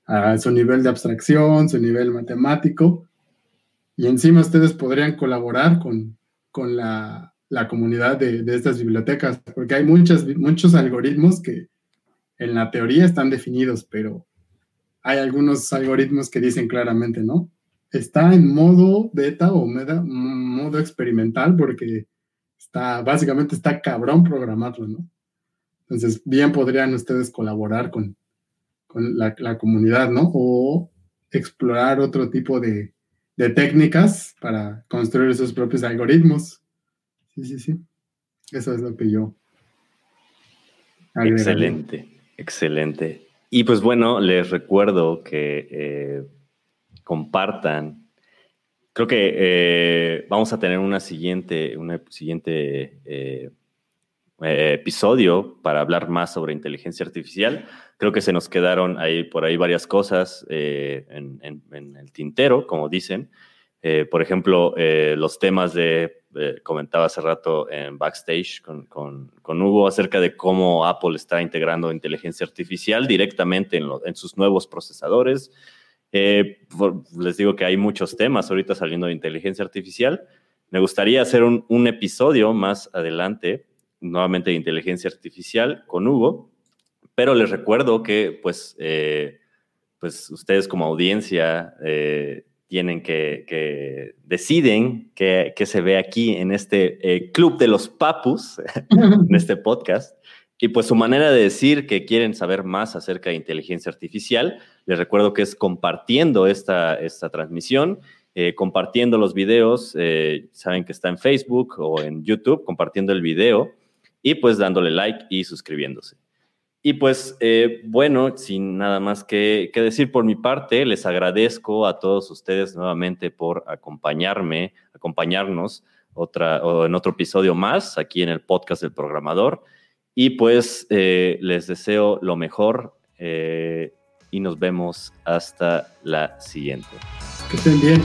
a su nivel de abstracción, su nivel matemático. Y encima ustedes podrían colaborar con, con la la comunidad de, estas bibliotecas, porque hay muchas, muchos algoritmos que en la teoría están definidos, pero hay algunos algoritmos que dicen claramente, ¿no? está en modo beta o modo experimental porque está, básicamente está cabrón programarlo, ¿no? Entonces, bien podrían ustedes colaborar con, con la, la, comunidad, ¿no? O explorar otro tipo de, de técnicas para construir sus propios algoritmos. Sí, sí, sí. Eso es lo que yo. Excelente, excelente. Y pues bueno, les recuerdo que eh, compartan. Creo que eh, vamos a tener una siguiente, una siguiente eh, episodio para hablar más sobre inteligencia artificial. Creo que se nos quedaron ahí por ahí varias cosas en, el tintero, como dicen. por ejemplo, los temas de eh, comentaba hace rato en backstage con, con, Hugo acerca de cómo Apple está integrando inteligencia artificial directamente en, en sus nuevos procesadores. Eh, les digo que hay muchos temas ahorita saliendo de inteligencia artificial. Me gustaría hacer un, un episodio más adelante, nuevamente de inteligencia artificial con Hugo, pero les recuerdo que pues, eh, pues ustedes como audiencia tienen que, que deciden que, se ve aquí en este eh, club de los papus, en este podcast. Y pues su manera de decir que quieren saber más acerca de inteligencia artificial, les recuerdo que es compartiendo esta, esta transmisión, eh, compartiendo los videos, eh, saben que está en Facebook o en YouTube, compartiendo el video y pues dándole like y suscribiéndose. Y pues eh, bueno, sin nada más que, decir por mi parte, les agradezco a todos ustedes nuevamente por acompañarme, acompañarnos otra, o en otro episodio más aquí en el podcast del programador. Y pues eh, les deseo lo mejor eh, y nos vemos hasta la siguiente. Que estén bien.